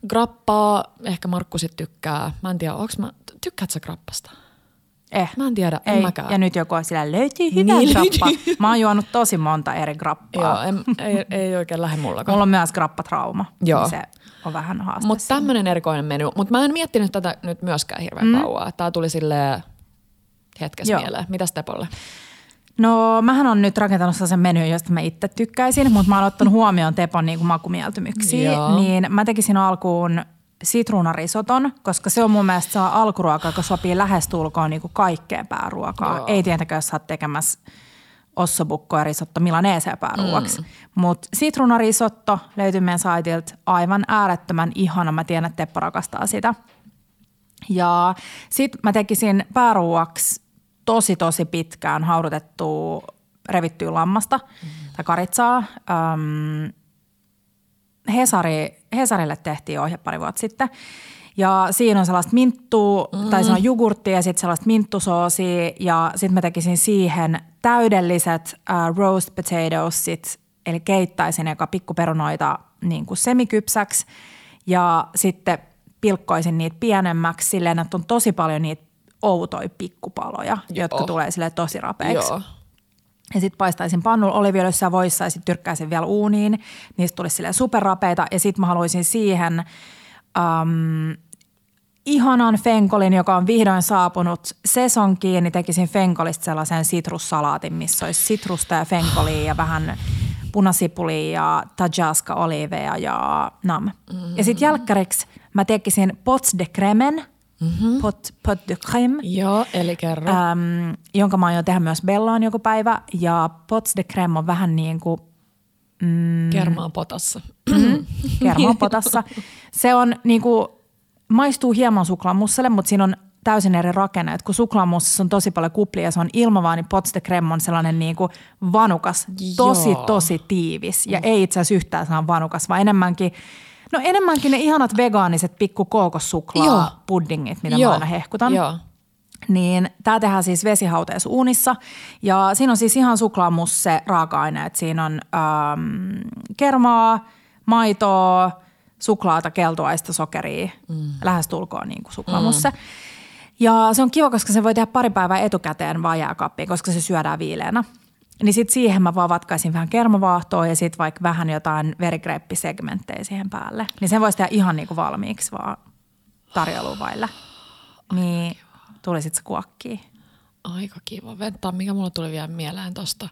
Grappaa, ehkä Markku sit tykkää. Mä en tiedä, onks mä, tykkäätkö sä grappasta? Eh. Mä en tiedä, en Ei. mäkään. Ja nyt joku on sillä löytyy hyvä Niin, grappa. löytyy. Mä oon juonut tosi monta eri grappaa. Joo, en, ei, ei oikein lähde mullakaan. Mulla on myös grappatrauma. Joo. niin Se on vähän haaste. Mutta siinä. tämmöinen erikoinen menu. Mutta mä en miettinyt tätä nyt myöskään hirveän mm. kauan. Tää tuli sille hetkessä Joo. mieleen. Mitäs Tepolle? No mähän on nyt rakentanut sen meny, josta mä itse tykkäisin, mutta mä oon ottanut huomioon Tepon niin makumieltymyksiä. Joo. Niin mä tekisin alkuun sitruunarisoton, koska se on mun mielestä se alkuruoka, joka sopii lähestulkoon niin kaikkeen pääruokaa. Joo. Ei tietenkään, jos sä oot tekemässä ossobukko ja risotto milaneeseen pääruoaksi. Mm. Mutta sitruunarisotto löytyy meidän saitilta aivan äärettömän ihana. Mä tiedän, että Teppo rakastaa sitä. Ja sit mä tekisin pääruuaksi tosi tosi pitkään haudutettua revittyä lammasta mm. tai karitsaa. Öm, Hesari, Hesarille tehtiin ohje pari vuotta sitten. Ja siinä on sellaista minttua, mm. tai se on jogurttia ja sitten sellaista minttusoosia. Ja sitten mä tekisin siihen täydelliset uh, roast potatoes sit eli keittäisin eka pikkuperunoita niin kuin semikypsäksi ja sitten pilkkoisin niitä pienemmäksi silleen, että on tosi paljon niitä outoja pikkupaloja, Joo. jotka tulee sille tosi rapeiksi. Joo. Ja sitten paistaisin pannulla oliviöljyssä voissa ja sitten tyrkkäisin vielä uuniin. Niistä tulisi sille superrapeita ja sitten mä haluaisin siihen um, ihanan fenkolin, joka on vihdoin saapunut sesonkiin, niin tekisin fenkolista sellaisen sitrussalaatin, missä olisi sitrusta ja fenkolia ja vähän punasipulia ja tajaska oliiveja ja nam. Mm-hmm. Ja sitten jälkkäriksi mä tekisin pots de cremen, mm-hmm. pot, pot de creme, Joo, eli kerro. äm, jonka mä aion tehdä myös Bellaan joku päivä. Ja pots de creme on vähän niin kuin mm. Kermaa potassa. kermaa potassa. Se on niin kuin, maistuu hieman suklaamusselle, mutta siinä on täysin eri rakenne. Et kun suklaamussissa on tosi paljon kuplia ja se on ilmavaa, niin pots de creme on sellainen niin kuin vanukas, tosi Joo. tosi tiivis. Ja ei itse asiassa yhtään saa vanukas, vaan enemmänkin, no enemmänkin ne ihanat vegaaniset pikku puddingit, mitä Joo. mä aina hehkutan. Joo. Niin tämä tehdään siis vesihauteessa uunissa ja siinä on siis ihan suklaamusse raaka-aineet. Siinä on ähm, kermaa, maitoa, suklaata, keltuaista, sokeria, mm. lähestulkoon niin kuin suklaamusse. Mm. Ja se on kiva, koska se voi tehdä pari päivää etukäteen vaan jääkaappiin, koska se syödään viileänä. Niin sitten siihen mä vaan vatkaisin vähän kermavaahtoa ja sitten vaikka vähän jotain verigreppisegmenttejä siihen päälle. Niin sen voisi tehdä ihan niin kuin valmiiksi vaan tarjouluvaille. Niin tulisit sä kuokkiin. Aika kiva. Ventaa, mikä mulla tuli vielä mieleen tosta.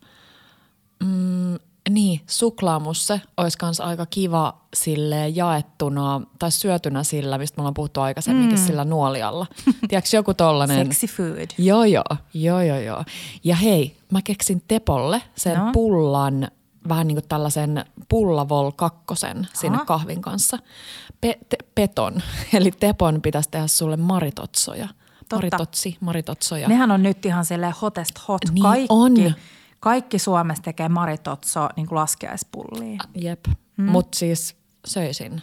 Mm, niin, suklaamusse olisi kans aika kiva sille jaettuna tai syötynä sillä, mistä me ollaan puhuttu aikaisemminkin, mm. sillä nuolialla. Tiedätkö joku tollanen? Sexy food. Joo, joo, joo, joo, joo. Ja hei, mä keksin Tepolle sen No. pullan, vähän niin kuin tällaisen pullavol kakkosen sinne Aha. kahvin kanssa. Pe- te- peton, eli Tepon pitäisi tehdä sulle maritotsoja. Maritotsi, maritotsoja. Nehän on nyt ihan sille hotest hot. Niin kaikki, on. Kaikki Suomessa tekee maritotso niin kuin laskiaispullia. Jep, mm. mutta siis söisin.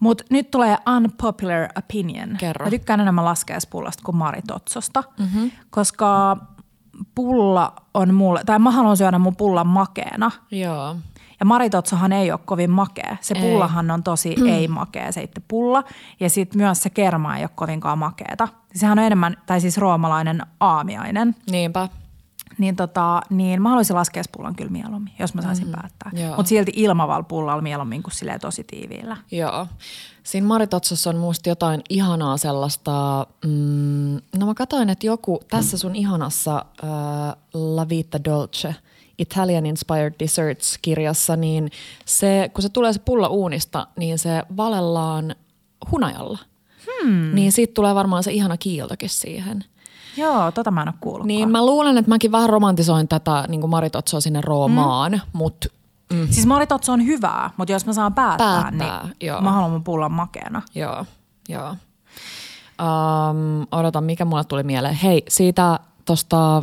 Mutta nyt tulee unpopular opinion. Kerro. Mä tykkään enemmän laskiaispullasta kuin maritotsosta, mm-hmm. koska pulla on mulle, tai mä haluan syödä mun pullan makeena. Joo. Ja maritotsohan ei ole kovin makea. Se Ei. pullahan on tosi mm. ei-makea se itse pulla. Ja sitten myös se kerma ei ole kovinkaan makeeta. Sehän on enemmän, tai siis roomalainen aamiainen. Niinpä. Niin, tota, niin mä haluaisin laskiaispullan kyllä mieluummin, jos mä saisin mm, päättää. Mutta silti ilmavalla pullalla mieluummin kuin silleen tosi tiiviillä. Joo. Siinä Maritotsossa on musta jotain ihanaa sellaista, mm, no mä katsoin, että joku tässä sun ihanassa äh, La Vita Dolce, Italian Inspired Desserts-kirjassa, niin se, kun se tulee se pulla uunista, niin se valellaan hunajalla. Hmm. Niin siitä tulee varmaan se ihana kiiltokin siihen. Joo, tota mä en ole kuullutkaan. Niin mä luulen, että mäkin vähän romantisoin tätä niin kuin Maritotsoa sinne Roomaan, mm. mutta Mm. Siis maritotso on hyvää, mutta jos mä saan päättää, Päättää, niin joo. mä haluan mun pullan makeena. Joo, joo. Um, odotan, mikä mulle tuli mieleen. Hei, siitä tosta,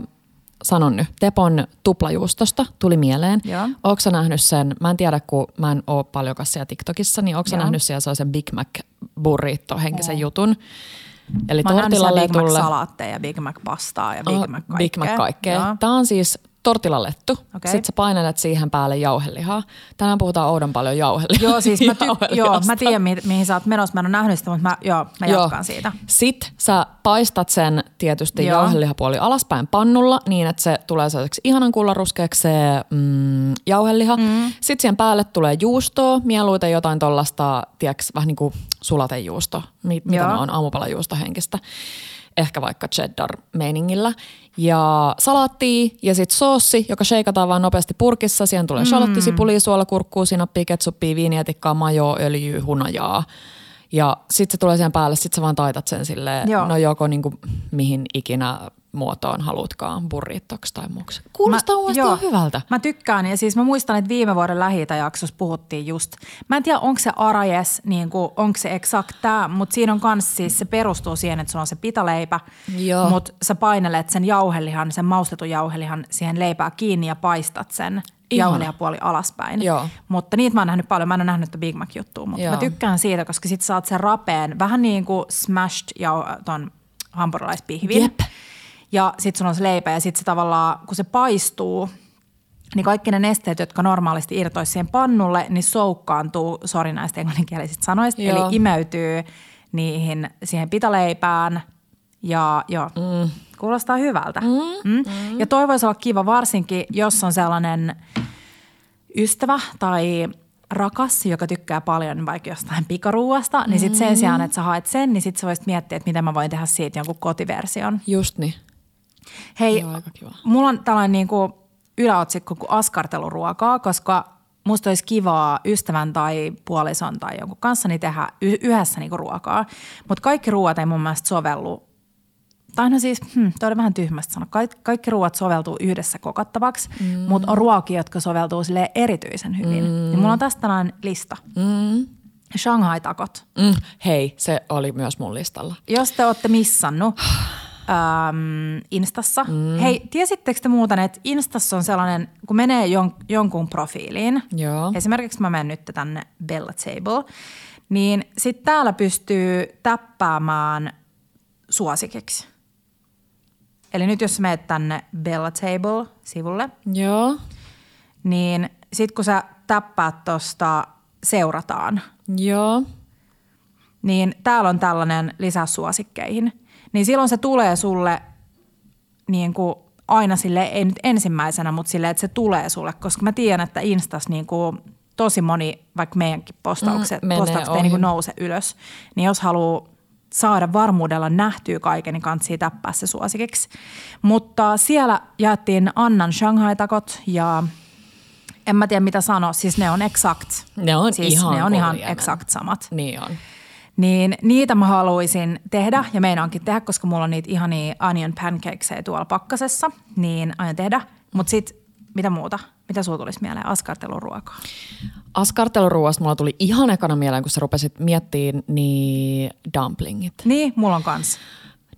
sanon nyt, Tepon tuplajuustosta tuli mieleen. Joo. Ootko nähnyt sen, mä en tiedä, kun mä en oo paljonkaan siellä TikTokissa, niin ootko nähnyt siellä sellaisen Big Mac burrito henkisen jutun? Eli Mä nähnyt siellä Big tortillaletulle. Mac-salaatteja, Big Mac-pastaa ja Big Mac kaikkea. Big Mac kaikkea. Joo. Tämä on siis tortilalettu. Okei. Sitten sä painelet siihen päälle jauhelihaa. Tänään puhutaan oudon paljon jauhelihaa. Joo, siis mä, ty- joo, mä tiedän, mi- mihin sä oot menossa. Mä en ole nähnyt sitä, mutta mä, joo, mä jatkan siitä. Sitten sä paistat sen tietysti Joo. jauhelihapuoli alaspäin pannulla niin, että se tulee sellaiseksi ihanan kullaruskeaksi se mm, jauheliha. Mm. Sitten siihen päälle tulee juustoa, mieluiten jotain tollasta, tiedätkö, vähän niin kuin sulatejuusto, mi- mitä Joo. oon aamupalajuusto henkistä. Ehkä vaikka cheddar-meiningillä. Ja salaattia ja sitten soossi, joka sheikataan vaan nopeasti purkissa. Siihen tulee shalottisipuli, suolakurkkuu, sinappia, ketsuppia, viinietikkaa, majoa, öljyä, hunajaa. Ja sitten se tulee siihen päälle, sitten sä vaan taitat sen silleen, Joo. no joko niinku mihin ikinä muotoon halutkaan, burritoksi tai muuksi. Kuulostaa mä, joo. hyvältä. Mä tykkään ja siis mä muistan, että viime vuoden lähi jaksossa puhuttiin just, mä en tiedä onko se arajes, niin kuin, onko se exakt tää, mutta siinä on kans siis se perustuu siihen, että sulla on se pitaleipä, mutta sä painelet sen jauhelihan, sen maustetun jauhelihan siihen leipää kiinni ja paistat sen jauhelihapuoli alaspäin. Joo. Mutta niitä mä oon nähnyt paljon, mä en ole nähnyt Big Mac-juttua, mutta Joo. mä tykkään siitä, koska sit saat sen rapeen, vähän niin kuin smashed jau- ton hampurilaispihvin. Jep. Ja sitten sulla on se leipä ja sitten se tavallaan, kun se paistuu, niin kaikki ne nesteet, jotka normaalisti irtoisi siihen pannulle, niin soukkaantuu, sori näistä englanninkielisistä sanoista, Joo. eli imeytyy niihin siihen pitaleipään ja joo, mm. kuulostaa hyvältä. Mm. Mm. Ja toi voisi olla kiva varsinkin, jos on sellainen ystävä tai rakas, joka tykkää paljon vaikka jostain pikaruuasta, niin sit sen sijaan, että sä haet sen, niin sit sä voisit miettiä, että miten mä voin tehdä siitä jonkun kotiversion. Just niin. Hei, Joo, aika kiva. mulla on tällainen niin kuin yläotsikko kuin askarteluruokaa, koska musta olisi kivaa ystävän tai puolison tai jonkun kanssani tehdä y- yhdessä niin kuin ruokaa. Mutta kaikki ruoat ei mun mielestä sovellu tai no siis, hmm, toi oli vähän tyhmästä sanoa. Kaik, kaikki ruoat soveltuu yhdessä kokattavaksi, mm. mutta on ruokia, jotka soveltuu sille erityisen hyvin. Mm. Niin mulla on tästä tällainen lista. Mm. Shanghai-takot. Mm, hei, se oli myös mun listalla. Jos te olette missannut äm, Instassa. Mm. Hei, tiesittekö te muuten, että Instassa on sellainen, kun menee jon, jonkun profiiliin, Joo. esimerkiksi mä menen nyt tänne Bella Table, niin sitten täällä pystyy täppäämään suosikiksi. Eli nyt jos sä menet tänne Bella Table-sivulle, Joo. niin sitten kun sä täppäät tuosta seurataan, Joo. niin täällä on tällainen lisäsuosikkeihin. Niin silloin se tulee sulle niin kuin aina sille ei nyt ensimmäisenä, mutta sille, että se tulee sulle, koska mä tiedän, että Instas niin kuin tosi moni, vaikka meidänkin postaukset, Mm, postaukset ei niin kuin nouse ylös, niin jos haluaa saada varmuudella nähtyä kaiken, niin kannattaa täppää se suosikiksi. Mutta siellä jaettiin Annan Shanghai-takot ja en mä tiedä mitä sanoa, siis ne on exact. Ne on siis ihan ne on ihan exact samat. Niin on. Niin niitä mä haluaisin tehdä ja meinaankin tehdä, koska mulla on niitä ihania onion pancakesia tuolla pakkasessa, niin aion tehdä. Mutta sit mitä muuta? Mitä sulla tulisi mieleen? Askarteluruokaa. Askarteluruuasta mulla tuli ihan ekana mieleen, kun sä rupesit miettimään, niin dumplingit. Niin, mulla on kans.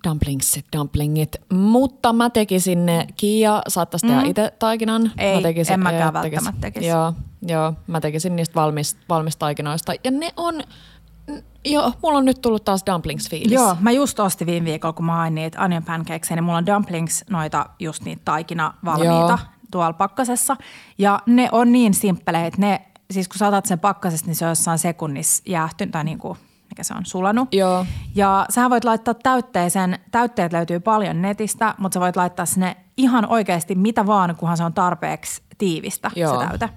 Dumplingsit, dumplingit. Mutta mä tekisin ne, Kiia saattaisi tehdä itse taikinan. Ei, mä tekisin, en mäkään välttämättä tekisi. Joo, joo, mä tekisin niistä valmis, valmistaikinoista. Ja ne on, joo, mulla on nyt tullut taas dumplings-fiilis. Joo, mä just ostin viime viikolla, kun mä hain niitä onion pancakesia, niin mulla on dumplings, noita just niitä taikina valmiita Joo. tuolla pakkasessa. Ja ne on niin simppeleitä, ne, siis kun saatat sen pakkasesta, niin se on jossain sekunnissa jäähtynyt, tai niin kuin, mikä se on, sulanut. Joo. Ja sä voit laittaa täytteeseen, täytteet löytyy paljon netistä, mutta sä voit laittaa sinne ihan oikeasti mitä vaan, kunhan se on tarpeeksi tiivistä Joo. se täyte.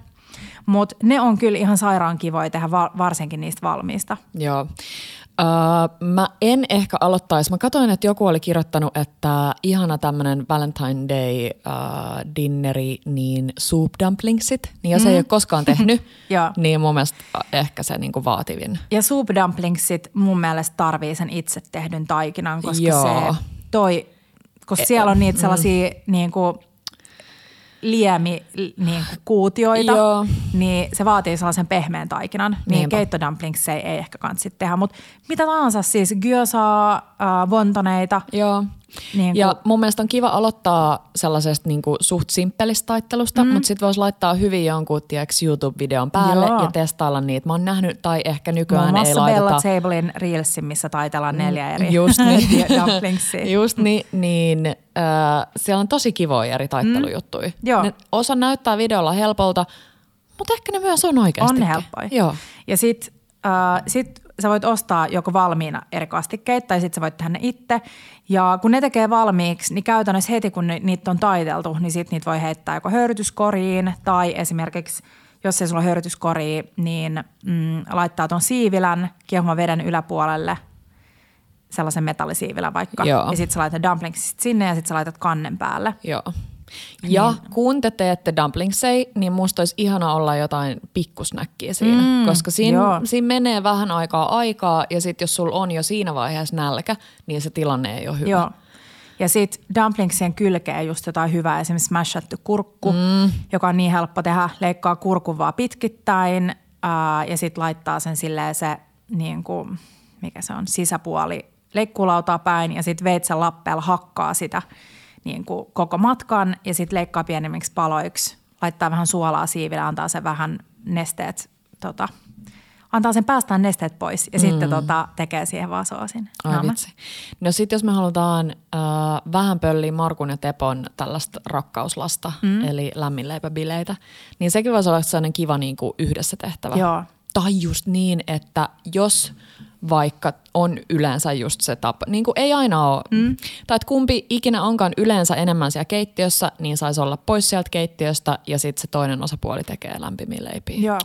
Mutta ne on kyllä ihan sairaan kivoja tehdä va- varsinkin niistä valmiista. Joo. Uh, mä en ehkä aloittaisi. Mä katsoin, että joku oli kirjoittanut, että ihana tämmöinen Valentine Day uh, dinneri, niin soup dumplingsit. Niin jos mm. ei ole koskaan tehnyt, niin mun mielestä ehkä se niinku vaativin. Ja soup dumplingsit mun mielestä tarvii sen itse tehdyn taikinan, koska Joo. se toi, koska siellä on niitä sellaisia niin kuin liemi niin kuin kuutioita, Joo. niin se vaatii sellaisen pehmeän taikinan. Niin Niinpä. keittodumplings ei, ei ehkä kanssa tehdä, mutta mitä tahansa siis gyosaa, äh, vontoneita. Joo. Niin ja kuin- mun mielestä on kiva aloittaa sellaisesta niinku suht simppelistä taittelusta, mm. mutta sitten voisi laittaa hyvin jonkun tiiäks, YouTube-videon päälle Joo. ja testailla niitä. Mä oon nähnyt, tai ehkä nykyään ei muassa Bella laiteta... Tablein Reelsin, missä taitellaan neljä eri Just niin. Just niin, niin äh, siellä on tosi kivoja eri taittelujuttuja. Mm. Joo. Ne osa näyttää videolla helpolta, mutta ehkä ne myös on oikeasti. On helppoja. Joo. Ja sit, äh, sit sä voit ostaa joko valmiina eri kastikkeita tai sit sä voit tehdä ne itse. Ja kun ne tekee valmiiksi, niin käytännössä heti kun ni- niitä on taiteltu, niin sit niitä voi heittää joko höyrytyskoriin tai esimerkiksi jos ei sulla ole höyrytyskori, niin mm, laittaa ton siivilän kiehuvan veden yläpuolelle sellaisen metallisiivilän vaikka. Joo. Ja sitten sä laitat dumplingsit sinne ja sitten sä laitat kannen päälle. Joo. Ja Niin. kun te teette dumplingsei, niin musta olisi ihana olla jotain pikkusnäkkiä siinä, mm, koska siinä, joo. siinä menee vähän aikaa aikaa ja sitten jos sulla on jo siinä vaiheessa nälkä, niin se tilanne ei ole hyvä. Joo. Ja sitten dumplingsien kylkeen just jotain hyvää, esimerkiksi smashattu kurkku, mm. joka on niin helppo tehdä. Leikkaa kurkun vaan pitkittäin ää, ja sitten laittaa sen silleen se, niin kuin, mikä se on, sisäpuoli leikkuulautaa päin ja sitten veitsen lappeella hakkaa sitä niin kuin koko matkan ja sitten leikkaa pienemmiksi paloiksi. Laittaa vähän suolaa siiville, antaa se vähän nesteet tota, antaa sen päästään nesteet pois ja mm. sitten tota, tekee siihen vaan soosin. Ai vitsi. No sitten jos me halutaan äh, vähän pölliä Markun ja Tepon tällaista rakkauslasta, mm. eli lämminleipäbileitä, niin sekin voisi olla sellainen kiva niin kuin yhdessä tehtävä. Joo. Tai just niin, että jos vaikka on yleensä just se tapa, niin kuin ei aina ole, mm. tai että kumpi ikinä onkaan yleensä enemmän siellä keittiössä, niin saisi olla pois sieltä keittiöstä ja sitten se toinen osapuoli tekee lämpimiä leipiä. Joo.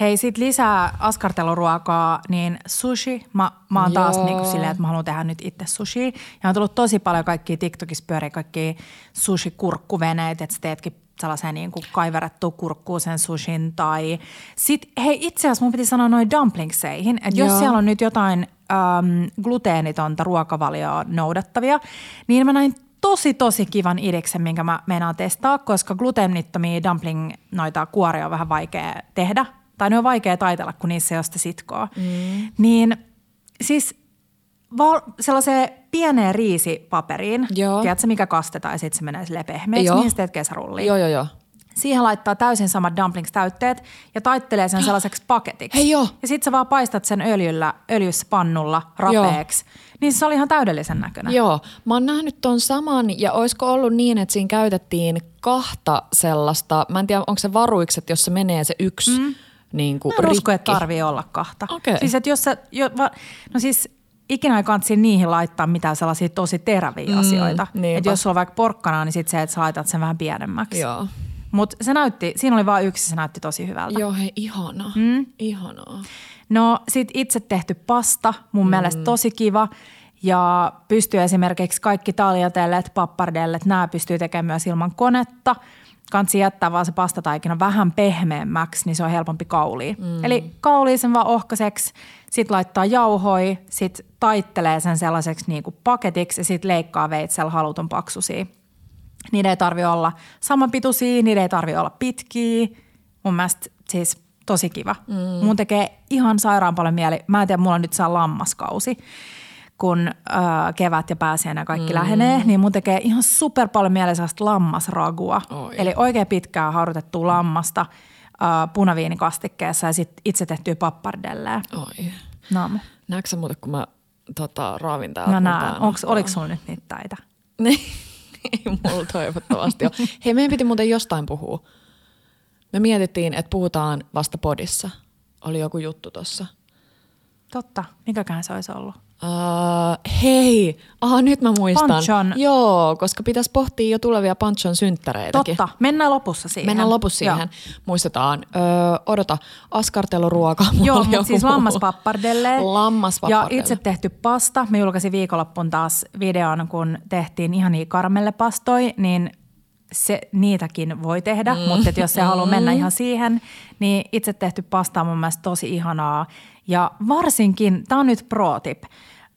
Hei, sit lisää askarteluruokaa, niin sushi. Mä, mä oon taas Joo. niin kuin silleen, että mä haluan tehdä nyt itse sushi. Ja on tullut tosi paljon kaikkia TikTokissa pyörii kaikkia sushi-kurkkuveneitä, että sä teetkin sellaisen niin kuin kaiverettu kurkkuun sen sushin. Tai sit, hei itse asiassa mun piti sanoa noin dumplingseihin, että jos Joo. siellä on nyt jotain äm, gluteenitonta ruokavalioa noudattavia, niin mä näin tosi, tosi kivan ideksen, minkä mä meinaan testaa, koska gluteenittomia dumpling noita kuoria on vähän vaikea tehdä. Tai ne on vaikea taitella, kun niissä ei ole sitä sitkoa. Mm. Niin siis val- sellaiseen pieneen riisipaperiin, Joo. tiedätkö mikä kastetaan ja sitten se menee sille pehmeäksi, Joo. niin sä teet kesärulliin. Joo, joo, joo. Siihen laittaa täysin samat dumplings-täytteet ja taittelee sen sellaiseksi paketiksi. Hei joo. Ja sitten sä vaan paistat sen öljyllä, öljyssä pannulla rapeeksi. Niin se oli ihan täydellisen näköinen. Joo, mä oon nähnyt ton saman ja olisiko ollut niin, että siinä käytettiin kahta sellaista, mä en tiedä onko se varuikset, jos se menee se yksi mm. niin kuin Mä en rikki. usko, että tarvii olla kahta. Okei. Siis, että jos sä, jo, va, no siis ikinä ei kannatsi niihin laittaa mitään sellaisia tosi teräviä mm, asioita. niinpä. Että jos sulla on vaikka porkkanaa, niin sit se, että sä laitat sen vähän pienemmäksi. Joo. Mutta se näytti, siinä oli vain yksi, se näytti tosi hyvältä. Joo, hei, ihanaa. Mm. Ihanaa. No sit itse tehty pasta, mun mm. mielestä tosi kiva. Ja pystyy esimerkiksi kaikki taljatellet, pappardellet, nämä pystyy tekemään myös ilman konetta. Kansi jättää vaan se pastataikina vähän pehmeämmäksi, niin se on helpompi kaulia. Mm. Eli kaulii sen vaan ohkaiseksi, sit laittaa jauhoi, sit taittelee sen sellaiseksi niin kuin paketiksi ja sit leikkaa veitsellä halutun paksusia. Niiden ei tarvi olla samanpituisia, niiden ei tarvi olla pitkiä. Mun mielestä siis tosi kiva. Mm. Mun tekee ihan sairaan paljon mieli. Mä en tiedä, mulla on nyt saa lammaskausi, kun äh, kevät ja pääsiäinen kaikki mm. lähenee, niin mun tekee ihan super paljon mieli sellaista lammasragua. Oi. Eli oikein pitkää haudutettua lammasta äh, punaviinikastikkeessa ja sitten itse tehtyä pappardelleä. Oi. No, Näetkö sä muuten, kun mä tota, raavin täältä? mä mun näen. oliko sulla nyt niitä taita? Niin. Ei mulla toivottavasti ole. Hei, meidän piti muuten jostain puhua. Me mietittiin, että puhutaan vasta podissa. Oli joku juttu tossa. Totta. Mikäkään se olisi ollut? Uh, hei, aha, nyt mä muistan. Panchon. Joo, koska pitäisi pohtia jo tulevia Panchon synttäreitäkin. Totta. Mennään lopussa siihen. Mennään lopussa siihen. Joo. Muistetaan. Öö, odota, askarteluruoka. Mulla Joo, mutta siis lammaspappardelle. Lammaspappardelle. Ja itse tehty pasta. Mä julkaisin viikonloppun taas videon, kun tehtiin ihania karamellepastoi, niin se, niitäkin voi tehdä, mm. mutta jos se haluaa mennä ihan siihen, niin itse tehty pasta on mun mielestä tosi ihanaa. Ja varsinkin, tämä on nyt pro tip,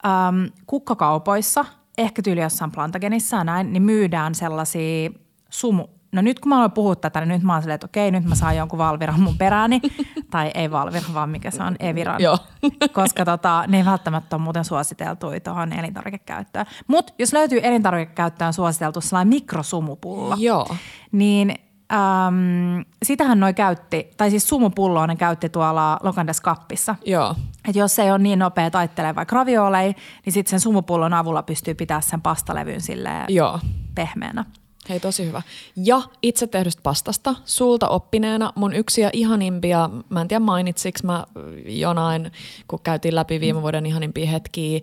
ähm, kukkakaupoissa, ehkä tyyli jossain Plantagenissa ja näin, niin myydään sellaisia sumu, No nyt kun mä aloin puhua tätä, niin nyt mä oon silleen, että okei, nyt mä saan jonkun Valviran mun perääni. tai ei Valvira, vaan mikä se on, Eviran. Joo. Koska tota, ne ei välttämättä ole muuten suositeltuja tuohon elintarvikekäyttöön. Mutta jos löytyy elintarvikekäyttöön suositeltu sellainen mikrosumupullo, Joo. niin äm, sitähän noi käytti, tai siis sumupulloa ne käytti tuolla Lokandes kappissa. Joo. Et jos ei ole niin nopea taittelee vaikka ravioolei, niin sitten sen sumupullon avulla pystyy pitämään sen pastalevyn silleen Joo. pehmeänä. Hei, tosi hyvä. Ja itse tehdystä pastasta, sulta oppineena, mun yksi ja ihanimpia, mä en tiedä mainitsiks mä jonain, kun käytiin läpi viime vuoden ihanimpia hetkiä,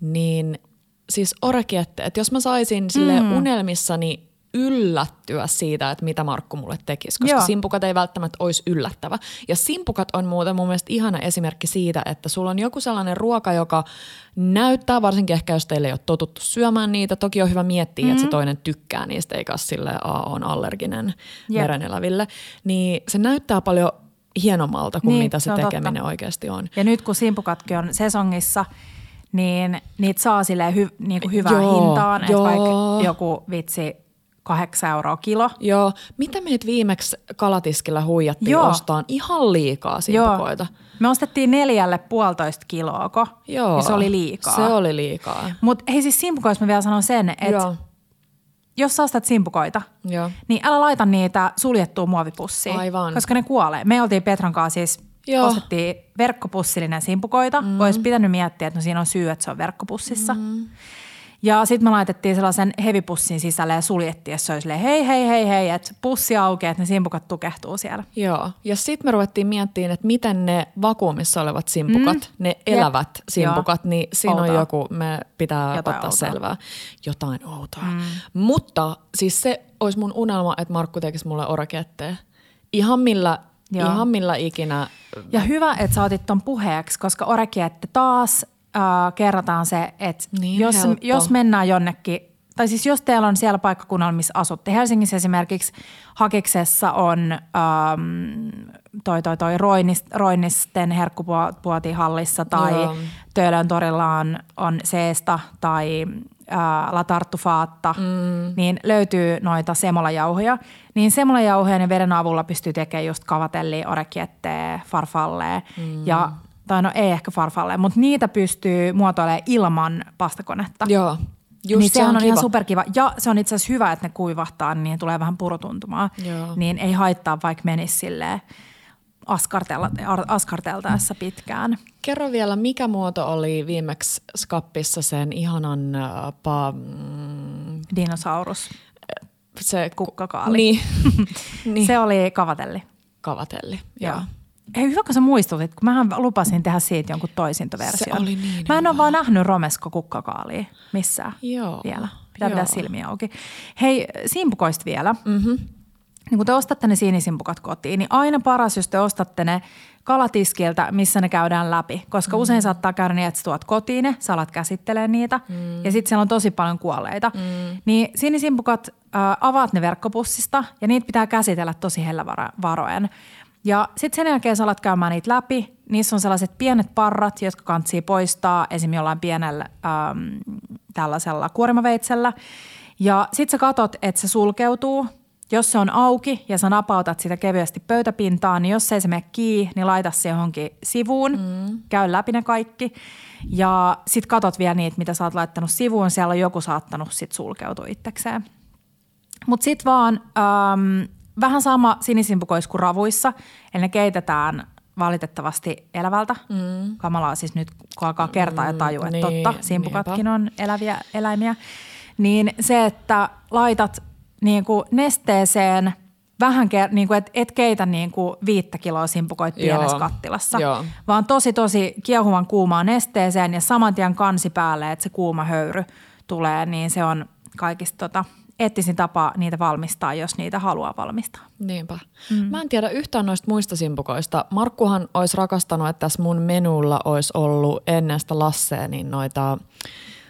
niin siis orekiette, että jos mä saisin sille mm. unelmissani yllättyä siitä, että mitä Markku mulle tekisi, koska Joo. Simpukat ei välttämättä olisi yllättävä. Ja simpukat on muuten mun mielestä ihana esimerkki siitä, että sulla on joku sellainen ruoka, joka näyttää, varsinkin ehkä jos teille ei ole totuttu syömään niitä. Toki on hyvä miettiä, mm-hmm. että se toinen tykkää niistä, eikä ole silleen, a on allerginen Jep. mereneläville. Niin se näyttää paljon hienommalta kuin Niin, mitä se se on totta. tekeminen oikeasti on. Ja nyt kun simpukatkin on sesongissa, niin niitä saa silleen hy, niin kuin hyvään Joo, hintaan. Että vaikka joku vitsi kahdeksan euroa kilo. Joo, mitä meitä viimeksi kalatiskillä huijattiin Joo. ostaan? Ihan liikaa simpukoita. Me ostettiin neljälle puolitoista kiloako. Joo. Ja se oli liikaa. Se oli liikaa. Mutta hei siis simpukoista mä vielä sanon sen, että Joo. jos sä ostat simpukoita, Joo. niin älä laita niitä suljettua muovipussiin. Aivan. Koska ne kuolee. Me oltiin Petran kanssa siis Joo. Joo. Ostettiin verkkopussillinen simpukoita. Mm. Olisi pitänyt miettiä, että no siinä on syy, että se on verkkopussissa. Mm. Ja sitten me laitettiin sellaisen hevipussin sisälle ja suljettiin, ja se oli silleen, hei, hei, hei, hei, että pussi aukeaa, että ne simpukat tukehtuu siellä. Joo, ja sitten me ruvettiin miettimään, että miten ne vakuumissa olevat simpukat, mm. ne elävät Jep. simpukat, Joo. niin siinä Outoa. on joku, me pitää Jotain Jotain ottaa outoa. selvää. Jotain outoa. Mm. Mutta siis se olisi mun unelma, että Markku tekisi mulle oraketteja. Ihan millä, Joo. ihan millä ikinä. Ja hyvä, että sä otit ton puheeksi, koska Orekiette taas äh, kerrataan se, että Niin jos, helppo. jos mennään jonnekin, tai siis jos teillä on siellä paikkakunnalla, missä asutte, Helsingissä esimerkiksi Hakiksessa on ähm, toi, toi, toi Roinis, Roinisten herkkupuotihallissa tai Joo. Töölön torilla on, on Seesta tai äh, La Tarttufaatta, mm. niin löytyy noita semolajauhoja. Niin semolajauhoja ja veden avulla pystyy tekemään just kavatelli, orekietteä, farfalle mm. ja tai no ei ehkä farfalle, mutta niitä pystyy muotoilemaan ilman pastakonetta. Joo, just niin se sehän on, on, ihan superkiva. Ja se on itse asiassa hyvä, että ne kuivahtaa, niin tulee vähän purutuntumaa. Joo. Niin ei haittaa, vaikka menisi silleen askarteltaessa pitkään. Kerro vielä, mikä muoto oli viimeksi Skappissa sen ihanan äh, pa, mm, Dinosaurus. se Kukkakaali. Niin, niin. Se oli kavatelli. kavatelli. Joo. Joo. Hei, hyvä kun sä muistutit, kun mähän lupasin tehdä siitä jonkun toisintoversion. Se oli niin Mä en ole vaan nähnyt romesko kukkakaalia missään Joo, vielä. Pitää joo. pitää silmiä auki. Hei, simpukoista vielä. Mm-hmm. Niin kun te ostatte ne siinisimpukat kotiin, niin aina paras, jos te ostatte ne kalatiskiltä, missä ne käydään läpi. Koska mm. usein saattaa käydä niin, että tuot kotiin ne, sä alat käsittelee niitä mm. ja sitten siellä on tosi paljon kuolleita. Mm. Niin siinisimpukat äh, avaat ne verkkopussista ja niitä pitää käsitellä tosi hellävaroen. Ja sitten sen jälkeen sä alat käymään niitä läpi. Niissä on sellaiset pienet parrat, jotka kantsii poistaa esim. jollain pienellä äm, tällaisella kuorimaveitsellä. Ja sitten sä katot, että se sulkeutuu. Jos se on auki ja sä napautat sitä kevyesti pöytäpintaan, niin jos ei se mene kiinni, niin laita se johonkin sivuun. Mm. Käy läpi ne kaikki. Ja sitten katot vielä niitä, mitä sä oot laittanut sivuun. Siellä on joku saattanut sit sulkeutua itsekseen. Mutta sitten vaan äm, vähän sama sinisimpukois kuin ravuissa, eli ne keitetään valitettavasti elävältä. Mm. Kamalaa siis nyt, kun alkaa kertaa ja tajua, että niin, totta, simpukatkin niinpä. on eläviä eläimiä. Niin se, että laitat niin kuin nesteeseen vähän, ker- niin kuin et, et keitä niin kuin viittä kiloa simpukoit pienessä Joo, kattilassa, joo. vaan tosi tosi kiehuvan kuumaan nesteeseen ja saman tien kansi päälle, että se kuuma höyry tulee, niin se on kaikista tota, eettisin tapa niitä valmistaa, jos niitä haluaa valmistaa. Niinpä. Mm. Mä en tiedä yhtään noista muista simpukoista. Markkuhan olisi rakastanut, että tässä mun menulla olisi ollut ennen sitä Lassea, niin noita,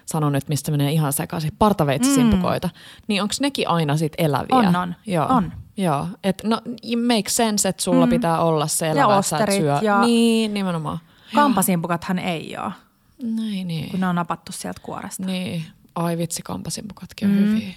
sanon nyt mistä menee ihan sekaisin, partaveitsisimpukoita. Mm. Niin onko nekin aina sit eläviä? On, on. Joo. On. Joo, et no it makes sense, että sulla mm. pitää olla se elävä, et osterit syö. ja- Niin, nimenomaan. Kampasimpukathan ei ole, Näin, niin. kun ne on napattu sieltä kuoresta. Niin. Ai vitsi, kampasimpukatkin on Mm. hyviä.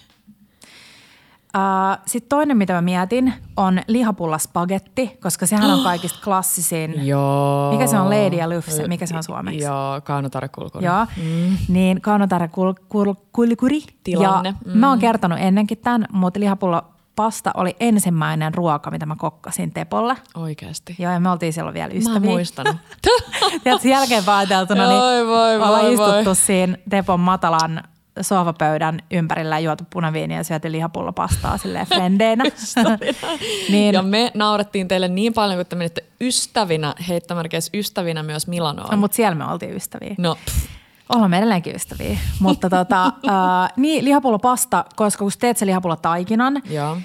Uh, Sitten toinen, mitä mä mietin, on lihapulla spagetti, koska sehän on kaikista klassisin. Joo. Mikä se on, Lady ja Lufse? Mikä se on suomeksi? Joo, kaunotare-kulkuri. Joo, mm. niin kaunotare kul, kul, kulkuri. Tilanne, Ja mm. mä oon kertonut ennenkin tämän, mutta lihapulla pasta oli ensimmäinen ruoka, mitä mä kokkasin Tepolle. Oikeasti. Joo, ja me oltiin silloin vielä Mä ystäviä. muistanut. Tiedätkö, jälkeen pääteltuna, niin Oi, voi, ollaan voi, istuttu voi. siinä Tepon matalan sohvapöydän ympärillä ja juotu punaviiniä ja syöty lihapullopastaa silleen frendeinä. niin, Ja me naurettiin teille niin paljon, kun te menitte ystävinä, heittämärkeissä ystävinä myös Milanoon. no, mutta siellä me oltiin ystäviä. No, Ollaan me edelleenkin ystäviä. Mutta tota, äh, niin, lihapullopasta, koska kun teet se lihapullotaikinan, joo.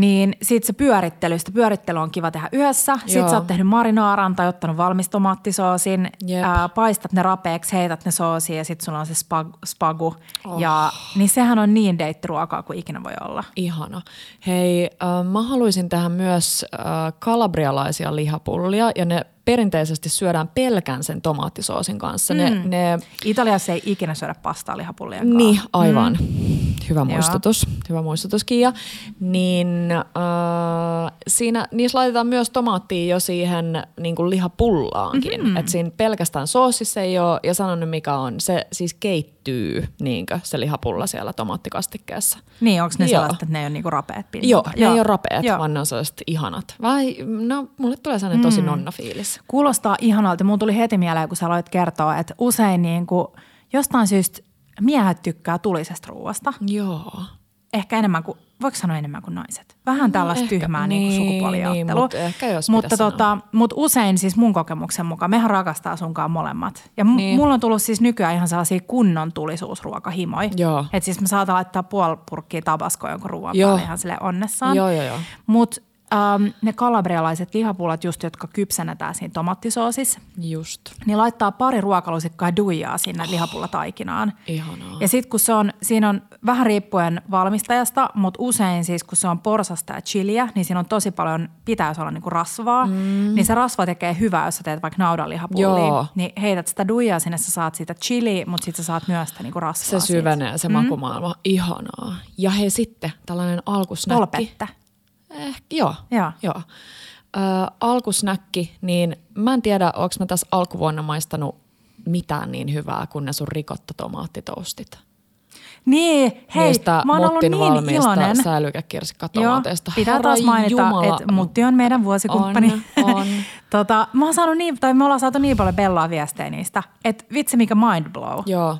Niin sit se pyörittely, sitä pyörittely on kiva tehdä yhdessä. Sitten Joo. sä oot tehnyt marinaaran tai ottanut valmis tomaattisoosin, Jep. ää, paistat ne rapeeksi, heität ne soosiin ja sitten sulla on se spag, spagu. Oh. Ja, niin sehän on niin deittiruokaa kuin ikinä voi olla. Ihana. Hei, äh, mä haluaisin tehdä myös äh, kalabrialaisia lihapullia ja ne perinteisesti syödään pelkän sen tomaattisoosin kanssa. Mm. Ne, ne, Italiassa ei ikinä syödä pastaa lihapullien kanssa. niin, aivan. Mm. Hyvä Joo. muistutus, hyvä muistutus Kiia. Niin äh, siinä, niissä laitetaan myös tomaattia jo siihen niin kuin lihapullaankin. Mm-hmm. Että siinä pelkästään soosissa ei ole, ja sanon nyt mikä on, se siis keittyy niinkö, se lihapulla siellä tomaattikastikkeessa. Niin, onko ne Joo. sellaiset, että ne ei ole niinku rapeat pinnat? Joo, ne ei ole rapeat, Joo. vaan ne on sellaiset ihanat. Vai, no, mulle tulee sellainen tosi nonna fiilis. Kuulostaa ihanalta. Mulla tuli heti mieleen, kun sä aloit kertoa, että usein niin kuin, jostain syystä miehet tykkää tulisesta ruoasta. Joo. Ehkä enemmän kuin, voiko sanoa enemmän kuin naiset? Vähän tällaista ehkä. tyhmää niin, Niin, sukupuoliajattelua. niin, mutta ehkä jos mutta, tota, mutta usein siis mun kokemuksen mukaan, mehän rakastaa sunkaan molemmat. Ja Niin. mulla on tullut siis nykyään ihan sellaisia kunnon tulisuusruokahimoja. Joo. Että siis me saadaan laittaa puoli purkkia tabaskoa jonkun ruoan Joo. päälle ihan sille onnessaan. Joo, joo, joo. Mutta ähm, ne kalabrialaiset lihapullat just, jotka kypsennetään siinä tomattisoosissa, Just. niin laittaa pari ruokalusikkaa duijaa sinne oh. lihapullатaikinaan. Ihanaa. Ja sitten kun se on, siinä on vähän riippuen valmistajasta, mutta usein siis kun se on porsasta ja chiliä, niin siinä on tosi paljon, pitäisi olla niinku rasvaa. Mm. Niin se rasva tekee hyvää, jos sä teet vaikka naudanlihapullia. Niin heität sitä duijaa sinne, sä saat siitä chili, mutta sitten sä saat myös sitä niinku rasvaa Se syvenee, se mm. makumaailma. Ihanaa. Ja hei sitten, tällainen alkusnäkki. Polpettä. Eh, joo. Joo. joo. Ö, alkusnäkki, niin mä en tiedä, onko mä tässä alkuvuonna maistanut mitään niin hyvää kuin ne sun rikottotomaattitoastit. Niin, hei, Niistä mä oon ollut niin valmiista iloinen. Joo, säilykekirsikkatomaateista. pitää Herra taas mainita, Jumala. että Mutti on meidän vuosikumppani. On, on. tota, mä oon saanut niin, tai me ollaan saatu niin paljon bellaa viestejä niistä, että vitsi mikä mind blow. Joo.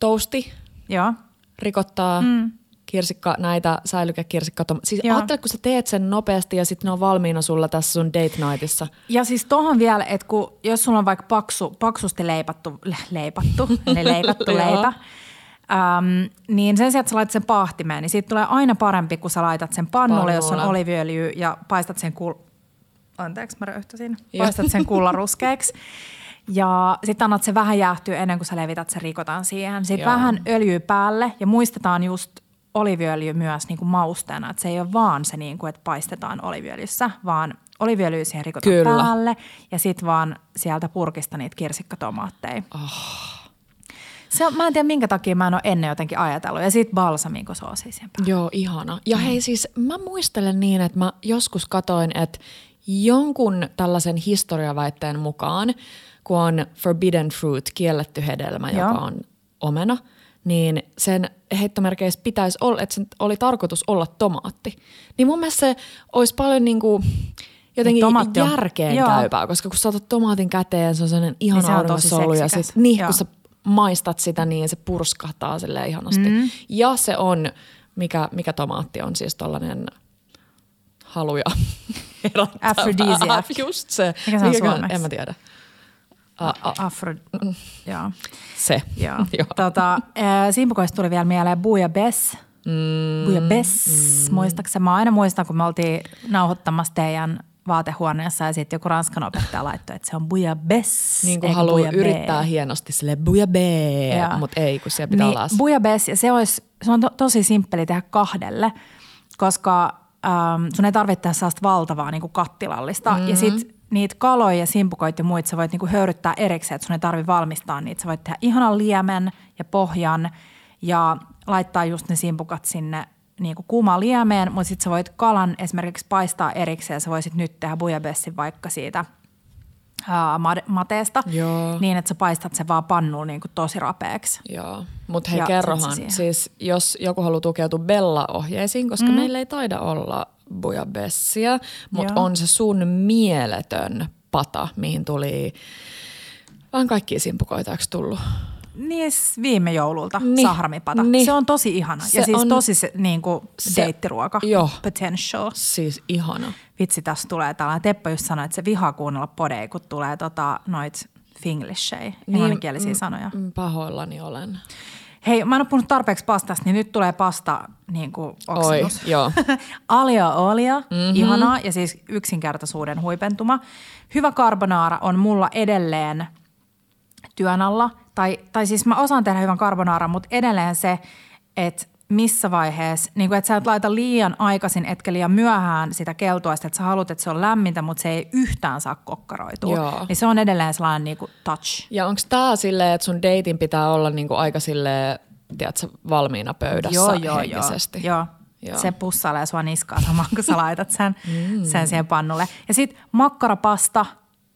Tousti, Joo. rikottaa, mm. Kirsikka, näitä säilykekirsikkatom... Siis Joo. ajattele, kun sä teet sen nopeasti ja sitten ne on valmiina sulla tässä sun date nightissa. Ja siis tohon vielä, että kun, jos sulla on vaikka paksu, paksusti leipattu, le, leipattu, eli leikattu Joo. leipä, äm, niin sen sijaan, että sä laitat sen pahtimeen, niin siitä tulee aina parempi, kun sä laitat sen pannulle, jos on oliviöljy ja paistat sen kul... Anteeksi, mä röyhtäsin. Paistat sen kullaruskeeksi. Ja sitten annat se vähän jäähtyä ennen kuin sä levität sen rikotan siihen. Sitten vähän öljyä päälle ja muistetaan just oliviöljy myös niin kuin mausteena. Että se ei ole vaan se, niin kuin, että paistetaan oliviöljyssä, vaan oliviöljyä siihen rikotaan Kyllä. päälle ja sitten vaan sieltä purkista niitä kirsikkatomaatteja. Oh. Se on, mä en tiedä, minkä takia mä en ole ennen jotenkin ajatellut. Ja sitten balsamikosoosia siihen päälle. Joo, ihana. Ja hei siis mä muistelen niin, että mä joskus katoin, että jonkun tällaisen historiaväitteen mukaan, kun on forbidden fruit, kielletty hedelmä, Joo. joka on omena, niin sen heittomerkeissä pitäisi olla, että sen oli tarkoitus olla tomaatti. Niin mun mielestä se olisi paljon niin kuin jotenkin Niin on- järkeen Joo. käypää, koska kun sä otat tomaatin käteen, se on sellainen ihana Niin se on tosi arvosolu ja sit, niin, Joo. kun sä maistat sitä, niin se purskahtaa sille ihanasti. Mm. Ja se on, mikä, mikä tomaatti on siis tollainen haluja herättävä. Aphrodisiac. Just se. Mikä se on Mikäkään- suomeksi? En mä tiedä. Afro, joo. se. Joo. Joo. tota, äh, Simpukoista tuli vielä mieleen Bouillabaisse. Mm, Bouillabaisse. Mm. Muistaakseni? Mä aina muistan, kun me oltiin nauhoittamassa teidän vaatehuoneessa ja sitten joku ranskan opettaja laittoi, että se on bouillabaisse. Niin kuin haluaa yrittää hienosti sille bouillabaisse, Joo. mutta ei, kun siellä pitää niin, olla Bouillabaisse, ja se, olisi, se on to, tosi simppeli tehdä kahdelle, koska ähm, sun ei tarvitse tehdä sellaista valtavaa niin kuin kattilallista. Mm-hmm. Ja sitten niitä kaloja ja simpukoita ja muita sä voit niin kuin höyryttää erikseen, että sun ei tarvitse valmistaa niitä. Sä voit tehdä ihanan liemen ja pohjan ja laittaa just ne simpukat sinne niin kuin kuumaan liemeen, mutta sitten sä voit kalan esimerkiksi paistaa erikseen. Sä voisit nyt tehdä bouillabaissin vaikka siitä ää, mateesta, Joo. niin että sä paistat sen vaan pannulla niin kuin tosi rapeaksi. Joo, mutta hei Ja kerrohan, siis jos joku haluaa tukeutua Bella-ohjeisiin, koska mm. meillä ei taida olla bouillabaissia, mutta Joo. on se sun mieletön pata, mihin tuli vähän kaikkia simpukoita, eikö tullut? Niin viime joululta Niin. niin. sahramipata. Niin. Niin. Se on tosi ihana. Se ja siis on- tosi se, niin kuin se- deittiruoka. Joo. Potential. Siis ihana. Vitsi, tässä tulee tällainen. Teppo just sanoi, että se vihaa kuunnella podeja, kun tulee tota, noit finglishei, englanninkielisiä sanoja. mm, Pahoillani olen. Hei, mä en ole puhunut tarpeeksi pastasta, niin nyt tulee pasta niin kuin Oi, joo. Alia olia, mm-hmm. ihanaa ja siis yksinkertaisuuden huipentuma. Hyvä carbonara on mulla edelleen työn alla. Tai, tai siis mä osaan tehdä hyvän carbonara, mutta edelleen se, että missä vaiheessa, niin kuin, että sä et laita liian aikaisin etkä liian myöhään sitä keltuaista, että sä haluat, että se on lämmintä, mutta se ei yhtään saa kokkaroitua. Joo. Niin se on edelleen sellainen niin kuin touch. Ja onko tämä silleen, että sun deitin pitää olla niinku aika silleen tiedätkö, valmiina pöydässä Joo, joo, henkisesti. joo. joo. Joo. Se pussailee sua niskaa samaan, kun sä laitat sen, mm. sen siihen pannulle. Ja sitten makkarapasta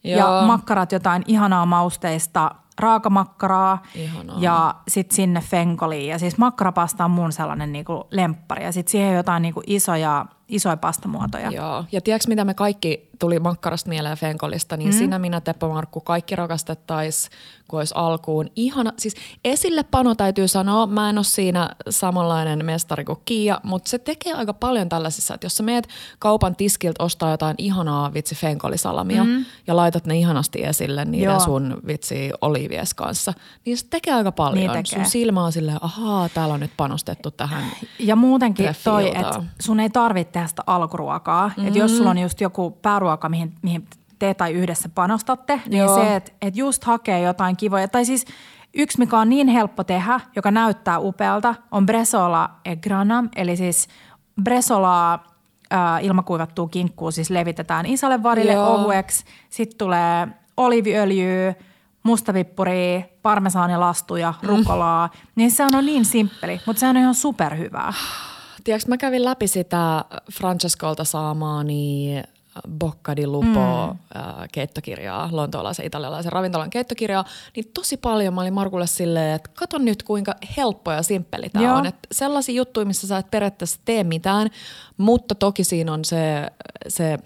Joo. ja makkarat jotain ihanaa mausteista, raakamakkaraa Ihanaa. ja sitten sinne fenkoliin. Ja siis makkarapasta on mun sellainen niinku lemppari ja sitten siihen jotain niinku isoja, isoja pastamuotoja. Joo. Ja tiedätkö, mitä me kaikki tuli makkarasta mieleen Fenkolista, niin mm. sinä, minä, Teppo Markku, kaikki rakastettaisiin, kun olisi alkuun. Ihana, siis esille pano täytyy sanoa, mä en ole siinä samanlainen mestari kuin Kiia, mutta se tekee aika paljon tällaisissa, että jos sä meet kaupan tiskiltä ostaa jotain ihanaa vitsi Fenkolisalamia mm. ja laitat ne ihanasti esille niiden Joo. sun vitsi olivies kanssa, niin se tekee aika paljon. Niin tekee. Sun silmä on silleen, ahaa, täällä on nyt panostettu tähän Ja muutenkin toi, että sun ei tarvitse tehdä sitä alkuruokaa. Mm-hmm. Että jos sulla on just joku pääruoka, mihin, mihin te tai yhdessä panostatte, niin Joo. se, että et just hakee jotain kivoja. Tai siis yksi, mikä on niin helppo tehdä, joka näyttää upealta, on bresola e grana, eli siis bresolaa äh, ilmakuivattua kinkkuu siis levitetään isolle varille Joo. ohueksi. Sitten tulee oliiviöljyä, mustavippuri, parmesaanilastuja, rukolaa. Niin se on niin simppeli, mutta se on ihan superhyvää. Tiedätkö, mä kävin läpi sitä Francescolta saamaani Bocca di Lupo mm. keittokirjaa, lontoolaisen italialaisen ravintolan keittokirjaa, niin tosi paljon mä olin Markulle silleen, että kato nyt kuinka helppo ja simppeli tämä on. Että sellaisia juttuja, missä sä et periaatteessa tee mitään, mutta toki siinä on se, se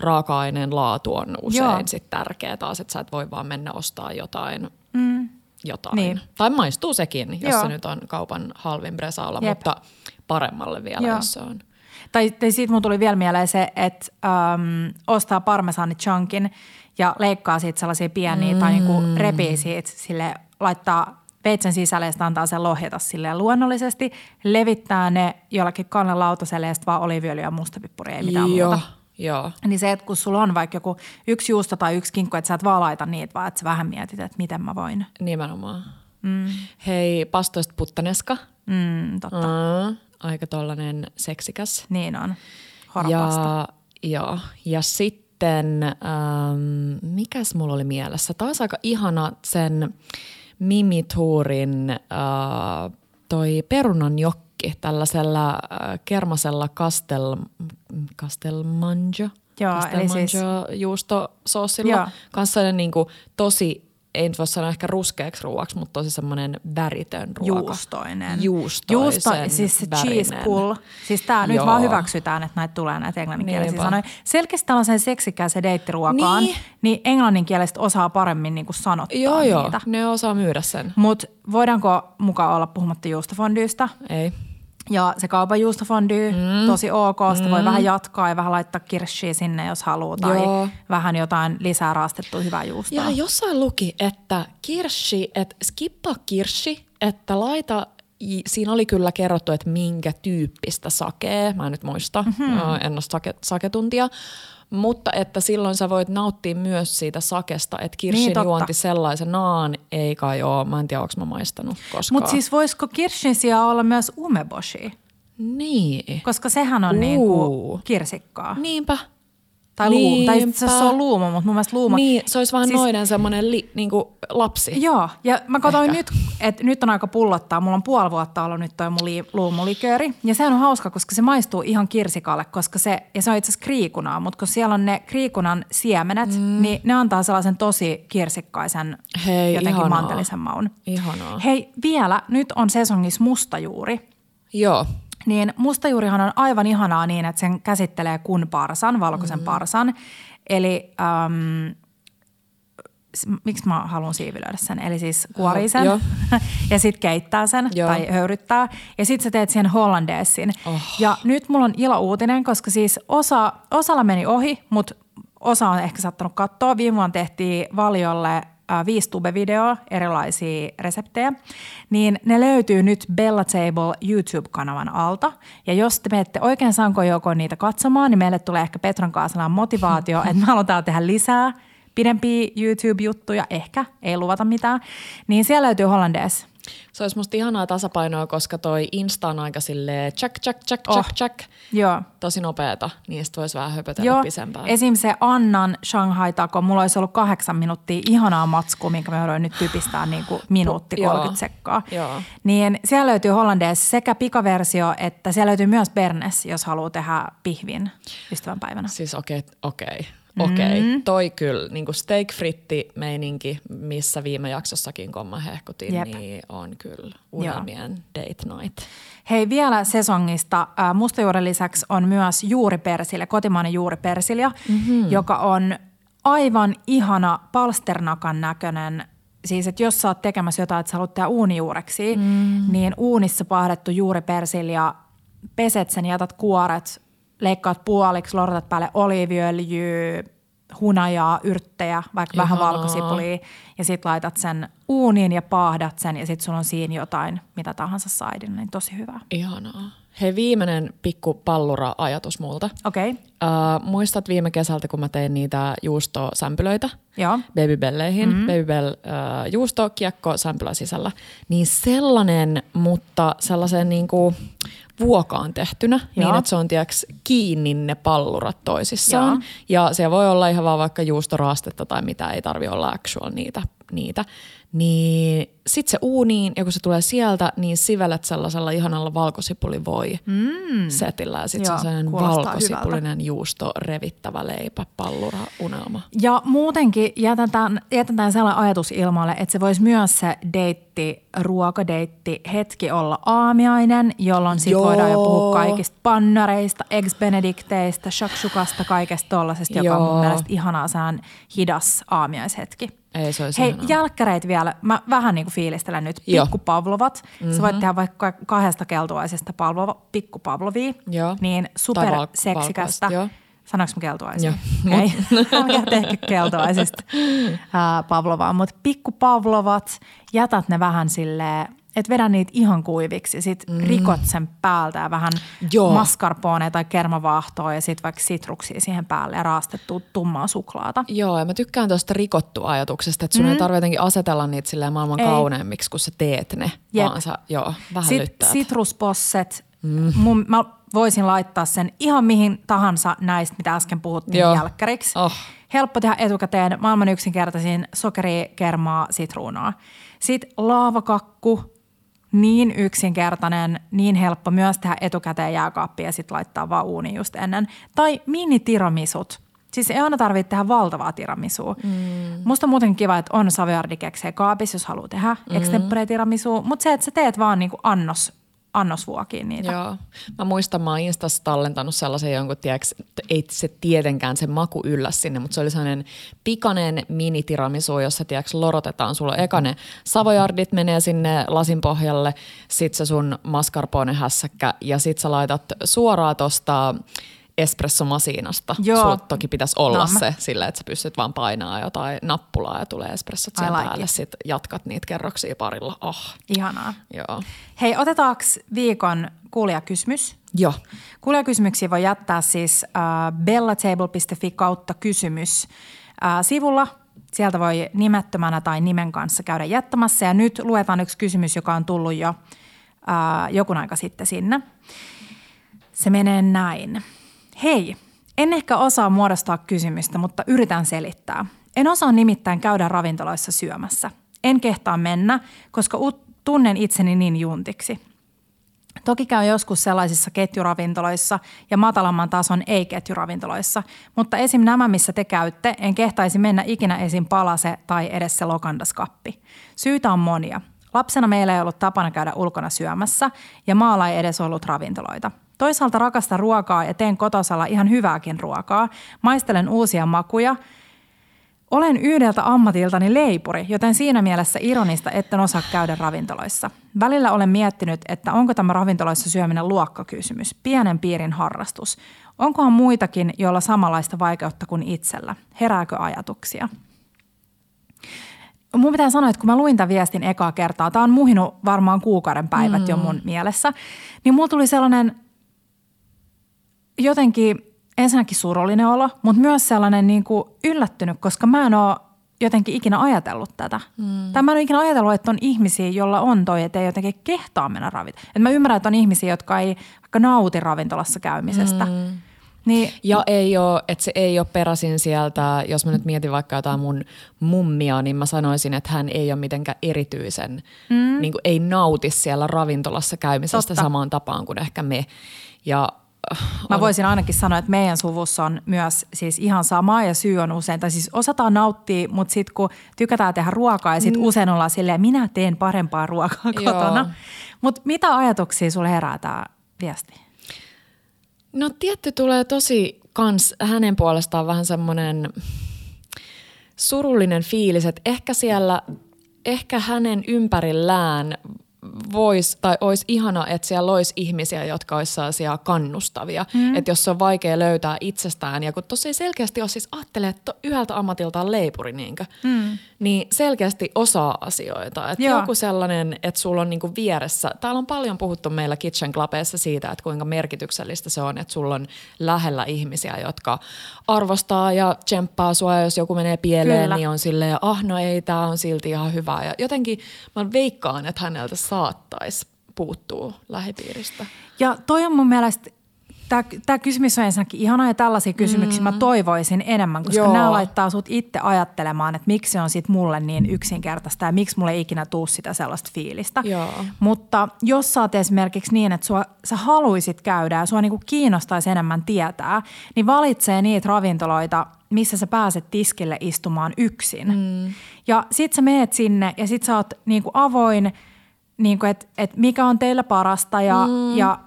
raaka-aineen laatu on usein sit tärkeä taas, että sä et voi vaan mennä ostaa jotain mm. jotain. Niin. Tai maistuu sekin, jos Joo. se nyt on kaupan halvin bresaalla, Jep. mutta paremmalle vielä, Joo. jos se on. Tai, tai siitä mun tuli vielä mieleen se, että äm, ostaa parmesaani chunkin ja leikkaa siitä sellaisia pieniä mm. tai niinku repii siitä sille, laittaa veitsen sisälle ja antaa sen lohjeta silleen luonnollisesti, levittää ne jollakin kannelautaselle ja sitten vaan oliiviöljyä ja mustapippuria, ei mitään Joo, muuta. joo. Niin se, että kun sulla on vaikka joku yksi juusto tai yksi kinkku, että sä et vaan laita niitä, vaan että sä vähän mietit, että miten mä voin. Nimenomaan. Mm. Hei, pastoista puttaneska. Mm, totta. Mm, aika tollanen seksikäs. Niin on. Horopasta. Ja, joo. ja sitten, ähm, mikäs mulla oli mielessä? Taas aika ihana sen Mimi Tourin äh, toi perunanjokki tällaisella äh, kermasella kastel, kastelmanjo. Joo, eli siis- juustosoosilla. Joo. Kanssa niin kuin, tosi, ei nyt voi sanoa ehkä ruskeaksi ruuaksi, mutta tosi semmoinen väritön ruoka. Juustoinen. Juustoisen Juusto, siis se cheese värinen. pull. Siis tää nyt Joo. vaan hyväksytään, että näitä tulee näitä englanninkielisiä sanoja. Selkeästi tällaisen seksikäisen deittiruokaan, Niin. niin, englanninkieliset osaa paremmin niin kuin sanottaa Joo, joo. niitä. Ne osaa myydä sen. Mutta voidaanko mukaan olla puhumatta juustofondyystä? Ei. Ja se kaupan juustofondy, mm. tosi ok. Sitä mm. voi vähän jatkaa ja vähän laittaa kirssiä sinne, jos haluaa. Tai Joo. vähän jotain lisää raastettua hyvää juustoa. Ja jossain luki, että kirshi, että skippa kirshi, että laita, siinä oli kyllä kerrottu, että minkä tyyppistä sakea, mä en nyt muista, mm-hmm. en ole sake, saketuntia, mutta että silloin sä voit nauttia myös siitä sakesta, että kirshin Niin, niin, totta. juonti sellaisenaan ei kai ole, mä en tiedä, onko mä maistanut koskaan. Mutta siis voisiko kirssin sijaan olla myös umeboshi? Niin. Koska sehän on Uu. niinku kirsikkaa. Niinpä. Tai luumu. Tai Niinpä. itse se on luumu, mutta mun mielestä luumu. Niin, se olisi vähän Siis- noiden semmoinen li, niinku lapsi. Joo, ja mä katsoin nyt, että nyt on aika pullottaa. Mulla on puoli vuotta ollut nyt toi mun li- luumulikööri. Ja se on hauska, koska se maistuu ihan kirsikalle, koska se, ja se on itse asiassa kriikunaa, mutta kun siellä on ne kriikunan siemenet, mm. niin ne antaa sellaisen tosi kirsikkaisen, Hei, jotenkin ihanaa. mantelisen maun. Ihanaa. Hei, vielä, nyt on sesongissa mustajuuri. Joo. Niin mustajuurihan on aivan ihanaa niin, että sen käsittelee kun parsan, valkoisen mm. parsan. Eli äm, s- miksi mä haluan siivilöidä sen? Eli siis kuorii sen Joo. ja sitten keittää sen Joo. tai höyryttää. Ja sitten sä teet siihen hollandeessin. Oh. Ja nyt mulla on ilo uutinen, koska siis osa, osalla meni ohi, mutta osa on ehkä saattanut katsoa. Viime vuonna tehtiin Valiolle äh, viisi tube-videoa, erilaisia reseptejä, niin ne löytyy nyt Bella Table YouTube-kanavan alta. Ja jos te menette oikein sankoin joukkoon niitä katsomaan, niin meille tulee ehkä Petron kanssa motivaatio, että me halutaan tehdä lisää pidempiä YouTube-juttuja, ehkä, ei luvata mitään. Niin siellä löytyy hollandees. Se olisi musta ihanaa tasapainoa, koska toi Insta on aika silleen check, check, check, check, Oh. check. Joo. Tosi nopeeta, niistä voisi vähän höpötellä Joo, pisempään. esim. se Annan Shanghai Taco, mulla olisi ollut kahdeksan minuuttia ihanaa matskua, minkä me voidaan nyt typistää niin kuin minuutti Joo. 30 sekkaa. Joo. Niin siellä löytyy hollandeessa sekä pikaversio, että siellä löytyy myös Bernes, jos haluaa tehdä pihvin ystävänpäivänä. Siis okei, okei, okei. Mm. Toi kyllä, niin kuin steak fritti meininki, missä viime jaksossakin komma hehkutin, Jep. niin on kyllä unelmien date night. Hei, vielä sesongista. Mustajuuren lisäksi on myös juuripersilja, kotimainen juuripersilja, mm-hmm. joka on aivan ihana palsternakan näköinen. Siis, että jos sä oot tekemässä jotain, että sä haluat tehdä uunijuureksi, mm. niin uunissa pahdettu juuripersilja, peset sen, jätät kuoret, leikkaat puoliksi, lortat päälle oliiviöljyä, hunajaa, yrttejä, vaikka Ihanaa. vähän valkosipulia ja sitten laitat sen uuniin ja paahdat sen ja sitten sulla on siinä jotain, mitä tahansa saidin, niin tosi hyvä. Ihanaa. Hei, viimeinen pikku pallura-ajatus multa. Okei, okay. Uh, muistat viime kesältä, kun mä tein niitä juustosämpylöitä? joo. Babybelleihin, mm-hmm. Babybell uh, juusto, kiekko, sämpylä sisällä. Niin sellainen, mutta sellaisen niin kuin vuokaan tehtynä, Joo. niin että se on tiiäks, kiinni ne pallurat toisissaan. Joo. Ja se voi olla ihan vaan vaikka juustoraastetta tai mitä, ei tarvi olla actual niitä. niitä. Niin sit se uuniin ja kun se tulee sieltä, niin sivelet sellaisella ihanalla valkosipulivoi mm. setillä. Ja sit se Joo, on sellainen valkosipulinen juusto revittävä leipä, pallura, unelma. Ja muutenkin jätetään, jätetään sellainen ajatus ilmalle, että se voisi myös se deitti, ruokadeitti hetki olla aamiainen, jolloin sit Joo. voidaan jo puhua kaikista pannareista, eggs benedicteistä, shakshukasta, kaikesta tollasesta, joka on mun mielestä ihanaa sään hidas aamiaishetki. Ei se olisi Hei, ihanaa. jälkkäreitä vielä. Mä vähän niin kuin fiilistelen nyt. Joo. Pikkupavlovat. Mm-hmm. Sä voit tehdä vaikka kahdesta keltuaisesta palvova, pikkupavlovia. Joo. Niin superseksikästä. joo. Sanoinko mä keltuaisia? Joo. Ei. Mä ehkä keltuaisista ää, pavlovaa. Mutta pikkupavlovat, jätät ne vähän silleen, että vedä niitä ihan kuiviksi. Sitten mm. rikot sen päältä ja vähän Joo. mascarpone tai kermavaahtoa ja sitten vaikka sitruksia siihen päälle ja raastettua tummaa suklaata. Joo, ja mä tykkään tuosta rikottu-ajatuksesta, että sun mm. ei tarvitse jotenkin asetella niitä silleen maailman Ei. kauneimmiksi, kun sä teet ne, Jep. vaan sä, joo, vähän Sitten lyttäät. sitrusposset. Mm. Mun, mä voisin laittaa sen ihan mihin tahansa näistä, mitä äsken puhuttiin Joo. jälkkäriksi. Oh. Helppo tehdä etukäteen, maailman yksinkertaisin sokeri, kermaa, sitruunaa. Sitten laavakakku, niin yksinkertainen, niin helppo myös tehdä etukäteen jääkaappiin ja sitten laittaa vaan uuniin just ennen. Tai minitiramisut. Siis ei aina tarvitse tehdä valtavaa tiramisua. Mm. Musta on muuten kiva, että on saviardikeksejä kaapissa, jos haluaa tehdä mm. extempore tiramisua. Mutta se, että sä teet vaan niinku annos, annosvuokiin niitä. Joo. Mä muistan, mä oon Instassa tallentanut sellaisen jonkun, tiedäks, ei se tietenkään se maku yllä sinne, mutta se oli sellainen pikainen minitiramisu, jossa tiedäks, lorotetaan. Sulla eka ne savojardit menee sinne lasin pohjalle, sit se sun mascarpone hässäkkä ja sit sä laitat suoraan tosta espressomasiinasta. Joo. Sulla toki pitäisi olla No, mä- se sillä, että sä pystyt vaan painaa jotain nappulaa ja tulee espressot I siihen like päälle. it. Sit jatkat niitä kerroksia parilla. Oh, Ihanaa. joo. Hei, otetaanko viikon kuulijakysymys? Joo. Kuulijakysymyksiä voi jättää siis äh, bellatable.fi kautta kysymys äh, sivulla. Sieltä voi nimettömänä tai nimen kanssa käydä jättämässä. Ja nyt luetaan yksi kysymys, joka on tullut jo äh, jokun aika sitten sinne. Se menee näin. Hei, en ehkä osaa muodostaa kysymystä, mutta yritän selittää. En osaa nimittäin käydä ravintoloissa syömässä. En kehtaa mennä, koska tunnen itseni niin juntiksi. Toki käy joskus sellaisissa ketjuravintoloissa ja matalamman tason ei-ketjuravintoloissa, mutta esim. nämä, missä te käytte, en kehtaisi mennä ikinä esim. palase tai edes se lokandaskappi. Syitä on monia. Lapsena meillä ei ollut tapana käydä ulkona syömässä ja maalla ei edes ollut ravintoloita. Toisaalta rakastan ruokaa ja teen kotosalla ihan hyvääkin ruokaa. Maistelen uusia makuja – olen yhdeltä ammatiltani leipuri, joten siinä mielessä ironista, etten osaa käydä ravintoloissa. Välillä olen miettinyt, että onko tämä ravintoloissa syöminen luokkakysymys, pienen piirin harrastus. Onkohan muitakin, joilla samanlaista vaikeutta kuin itsellä? Herääkö ajatuksia? Mun pitää sanoa, että kun mä luin tämän viestin ekaa kertaa, tämä on muhinut varmaan kuukauden päivät mm. jo mun mielessä, niin mulla tuli sellainen jotenkin ensinnäkin surullinen olo, mutta myös sellainen niin kuin yllättynyt, koska mä en ole jotenkin ikinä ajatellut tätä. Mm. Tai mä en ole ikinä ajatellut, että on ihmisiä, joilla on toi, että ei jotenkin kehtaa mennä ravintolassa. mä ymmärrän, että on ihmisiä, jotka ei vaikka nauti ravintolassa käymisestä. Mm. Niin. Ja ei ole, että se ei ole peräisin sieltä, jos mä nyt mietin vaikka jotain mun mummia, niin mä sanoisin, että hän ei ole mitenkään erityisen, mm. niin kuin ei nauti siellä ravintolassa käymisestä Totta. samaan tapaan kuin ehkä me. Ja Mä voisin ainakin sanoa, että meidän suvussa on myös siis ihan sama ja syy on usein, tai siis osataan nauttia, mutta sitten kun tykätään tehdä ruokaa ja sitten mm. usein ollaan silleen, minä teen parempaa ruokaa kotona. Mutta mitä ajatuksia sulle herää tämä viesti? No tietty tulee tosi kans hänen puolestaan vähän semmoinen surullinen fiilis, että ehkä siellä, ehkä hänen ympärillään voisi tai olisi ihana, että siellä olisi ihmisiä, jotka olisi sellaisia kannustavia. Mm. Että jos se on vaikea löytää itsestään ja kun tosi selkeästi jos siis ajattelee, että yhdeltä ammatiltaan leipuri niinkö, mm. niin selkeästi osaa asioita. Että joku sellainen, että sulla on niinku vieressä, täällä on paljon puhuttu meillä Kitchen Clubeissa siitä, että kuinka merkityksellistä se on, että sulla on lähellä ihmisiä, jotka arvostaa ja tsemppaa sua, jos joku menee pieleen, Kyllä. niin on silleen, ah no ei, tämä on silti ihan hyvä. Ja jotenkin mä veikkaan, että häneltä saattaisi puuttua lähipiiristä. Ja toi on mun mielestä Tämä kysymys on ensinnäkin ihana ja tällaisia kysymyksiä mm. mä toivoisin enemmän, koska Joo. nämä laittaa sut itse ajattelemaan, että miksi se on sit mulle niin yksinkertaista ja miksi mulle ei ikinä tuu sitä sellaista fiilistä. Joo. Mutta jos sä oot esimerkiksi niin, että sua, sä haluisit käydä ja sua niinku kiinnostaisi enemmän tietää, niin valitsee niitä ravintoloita, missä sä pääset tiskille istumaan yksin. Mm. Ja sit sä meet sinne ja sit sä oot niinku avoin, niinku että et mikä on teillä parasta ja, mm. ja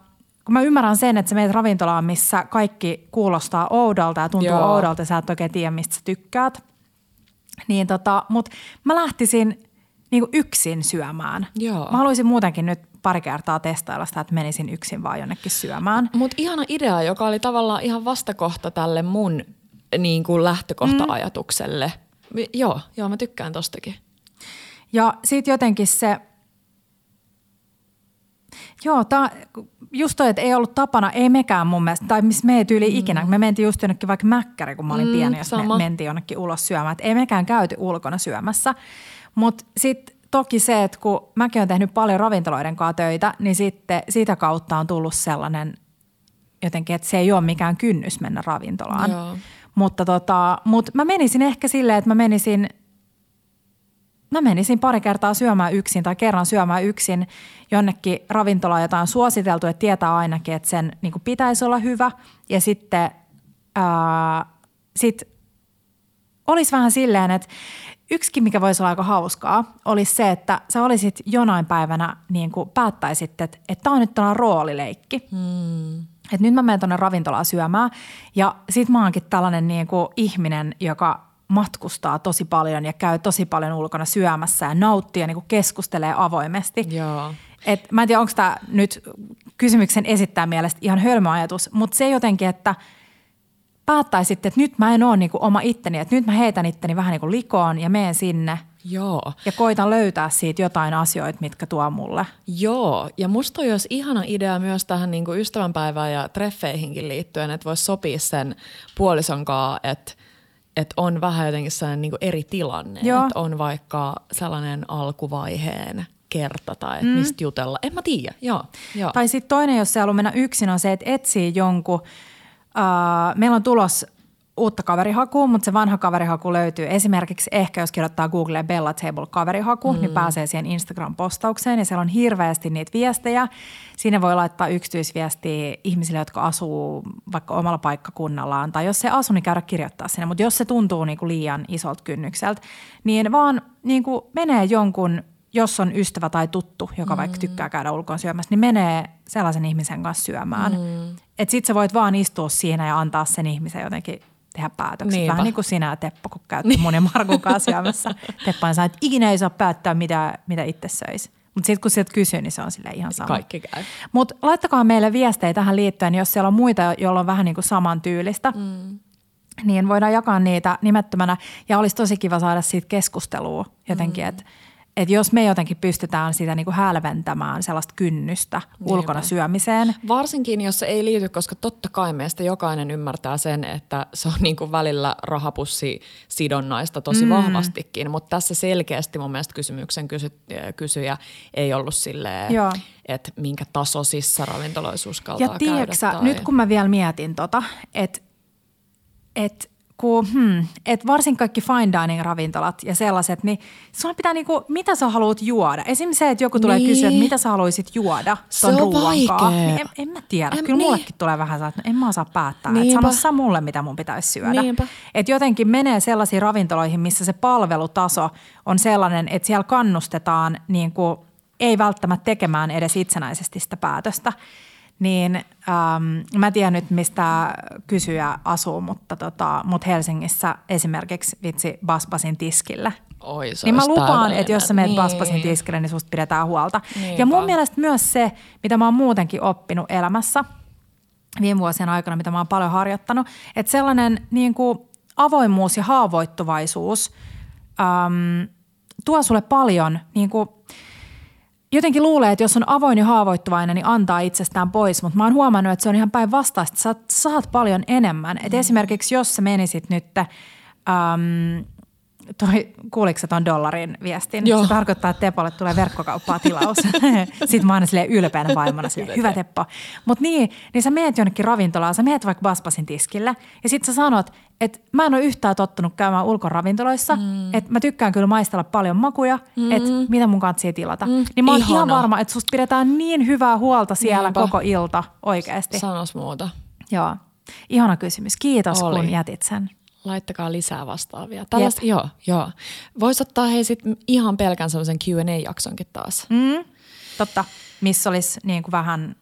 kun mä ymmärrän sen, että sä meet ravintolaan, missä kaikki kuulostaa oudolta ja tuntuu Joo. oudolta ja sä et oikein tiedä, mistä sä tykkäät. Niin tota, mut mä lähtisin niinku yksin syömään. Joo. Mä haluaisin muutenkin nyt pari kertaa testailla sitä, että menisin yksin vaan jonnekin syömään. Mutta ihana idea, joka oli tavallaan ihan vastakohta tälle mun niin kuin lähtökohta-ajatukselle. Mm. Joo, joo, mä tykkään tostakin. Ja sitten jotenkin se, joo, tää, just toi, että ei ollut tapana, ei mekään mun mielestä, tai missä me ei tyyli mm. ikinä. Me mentiin just jonnekin vaikka mäkkäri, kun mä olin mm, pieni, jos sama. me mentiin jonnekin ulos syömään. Et ei mekään käyty ulkona syömässä. Mutta sitten toki se, että kun mäkin olen tehnyt paljon ravintoloiden kanssa töitä, niin sitten sitä kautta on tullut sellainen jotenkin, että se ei ole mikään kynnys mennä ravintolaan. Joo. Mutta tota, mut mä menisin ehkä silleen, että mä menisin – mä menisin pari kertaa syömään yksin tai kerran syömään yksin jonnekin ravintolaan, jota on suositeltu, että tietää ainakin, että sen niin kuin pitäisi olla hyvä. Ja sitten ää, sit olisi vähän silleen, että yksikin, mikä voisi olla aika hauskaa, olisi se, että sä olisit jonain päivänä niin kuin päättäisit, että tämä on nyt tällainen roolileikki. Hmm. Että nyt mä menen tuonne ravintolaan syömään ja sit mä oonkin tällainen niin kuin ihminen, joka matkustaa tosi paljon ja käy tosi paljon ulkona syömässä ja nauttii ja niin kuin keskustelee avoimesti. Joo. Et mä en tiedä, onko tämä nyt kysymyksen esittää mielestä ihan hölmöajatus, mutta se jotenkin, että päättäisitte, että nyt mä en ole niin kuin oma itteni, että nyt mä heitän itteni vähän niin kuin likoon ja menen sinne – Joo. Ja koitan löytää siitä jotain asioita, mitkä tuo mulle. Joo, ja musta olisi ihana idea myös tähän niin kuin ystävänpäivään ja treffeihinkin liittyen, että voisi sopia sen puolison kanssa, että että on vähän jotenkin sellainen niin eri tilanne. Joo. Että on vaikka sellainen alkuvaiheen kerta tai että mm. mistä jutella. En mä tiedä, joo. joo. Tai sitten toinen, jos se haluaa mennä yksin, on se, että etsii jonkun. Uh, meillä on tulos uutta kaverihakua, mutta se vanha kaverihaku löytyy esimerkiksi ehkä, jos kirjoittaa Googleen Bella Table kaverihaku, niin mm. niin pääsee siihen Instagram-postaukseen ja siellä on hirveästi niitä viestejä. Siinä voi laittaa yksityisviestiä ihmisille, jotka asuu vaikka omalla paikkakunnallaan tai jos se asu, niin käydä kirjoittaa sinne. Mutta jos se tuntuu niin kuin liian isolta kynnykseltä, niin vaan niin kuin menee jonkun jos on ystävä tai tuttu, joka mm. vaikka tykkää käydä ulkoon syömässä, niin menee sellaisen ihmisen kanssa syömään. Mm. Että sit sä voit vaan istua siinä ja antaa sen ihmisen jotenkin tehdä päätöksiä. Niinpä. Vähän niin kuin sinä Teppo, kun käytte niin. mun ja Markun kanssa syömässä. Teppo on että ikinä ei saa päättää, mitä, mitä itse söisi. Mutta sitten kun sieltä kysyy, niin se on sille ihan sama. Kaikki käy. Mutta laittakaa meille viestejä tähän liittyen, jos siellä on muita, joilla on vähän niin kuin saman tyylistä. Mm. Niin voidaan jakaa niitä nimettömänä ja olisi tosi kiva saada siitä keskustelua jotenkin, mm. että että jos me jotenkin pystytään sitä niin kuin hälventämään sellaista kynnystä Niinpä. ulkona syömiseen. Varsinkin, jos se ei liity, koska totta kai meistä jokainen ymmärtää sen, että se on niin kuin välillä rahapussi sidonnaista tosi mm. vahvastikin, mutta tässä selkeästi mun mielestä kysymyksen kysy, kysyjä ei ollut silleen, Joo. että minkä tasoisissa ravintoloissa uskaltaa Ja tiedätkö. Tai... nyt kun mä vielä mietin tota, että et, kun, hmm, et varsin kaikki fine dining ravintolat ja sellaiset, niin sun pitää niinku, mitä sä haluat juoda? Esimerkiksi se, että joku tulee Niin. kysyä, että mitä sä haluaisit juoda Se ton on ruuan kanssa. vaikea. Niin en, en mä tiedä. En- Kyllä niin. mullekin tulee vähän saa, että en mä osaa päättää. Että sano sä mulle, mitä mun pitäisi syödä. Niinpä. Et jotenkin menee sellaisiin ravintoloihin, missä se palvelutaso on sellainen, että siellä kannustetaan niin kuin, ei välttämättä tekemään edes itsenäisesti sitä päätöstä. Niin ähm, mä tiedän nyt, mistä kysyjä asuu, mutta, tota, mutta Helsingissä esimerkiksi vitsi Baspasin tiskille. Oi, se Niin mä lupaan, täydellinen. että jos sä meet niin. Baspasin tiskille, niin susta pidetään huolta. Niinpä. Ja mun mielestä myös se, mitä mä oon muutenkin oppinut elämässä viime vuosien aikana, mitä mä oon paljon harjoittanut, että sellainen niin kuin avoimuus ja haavoittuvaisuus äm, tuo sulle paljon niin kuin, jotenkin luulee, että jos on avoin ja haavoittuvainen, niin antaa itsestään pois, mutta mä oon huomannut, että se on ihan päinvastaista. Sä saat paljon enemmän. Et esimerkiksi jos sä menisit nyt, äm, toi, kuuliko sä ton dollarin viestin? Joo. Se tarkoittaa, että Tepolle tulee verkkokauppaa tilaus. Sitten mä oon aina silleen ylpeänä vaimona, silleen, hyvä Teppo. Mutta niin, niin sä meet jonnekin ravintolaan, sä meet vaikka Baspasin tiskille ja sitten sä sanot, että mä en ole yhtään tottunut käymään ulkoravintoloissa, mm. että mä tykkään kyllä maistella paljon makuja, mm. että mitä mun kanssa tilata. Mm. Niin mä oon ihan varma, että susta pidetään niin hyvää huolta siellä Niinpä. koko ilta oikeasti. Sanos muuta. Joo. Ihana kysymys. Kiitos, Oli. kun jätit sen. Laittakaa lisää vastaavia. Tällaista, joo, joo. Voisi ottaa hei sit ihan pelkän sellaisen Q&A-jaksonkin taas. Mm, totta. Missä olisi niin kuin vähän,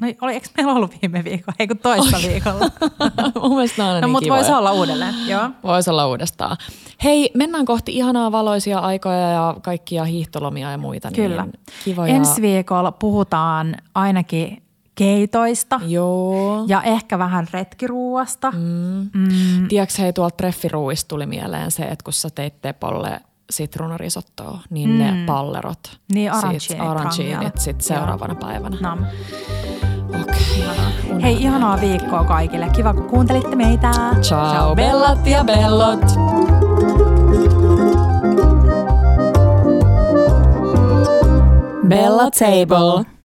no oli, eikö meillä ollut viime viikolla, ei kun toista viikolla. Mun mielestä nämä on no niin mutta voisi olla uudelleen, joo. Voisi olla uudestaan. Hei, mennään kohti ihanaa valoisia aikoja ja kaikkia hiihtolomia ja muita. Kyllä. Niin kivoja. Ensi viikolla puhutaan ainakin keitoista Joo. ja ehkä vähän retkiruuasta. Mm. Mm. Tiedätkö, hei, tuolta treffiruuista tuli mieleen se, että kun sä teit Tepolle sitruunarisottoa, niin mm. ne pallerot. Niin, sit arancini aranchinit prangilla. sit seuraavana päivänä. No. Okei. Okay. Hei, ihanaa viikkoa kaikille. Kiva, kun kuuntelitte meitä. Ciao, bellat ja bellot. Bella Table.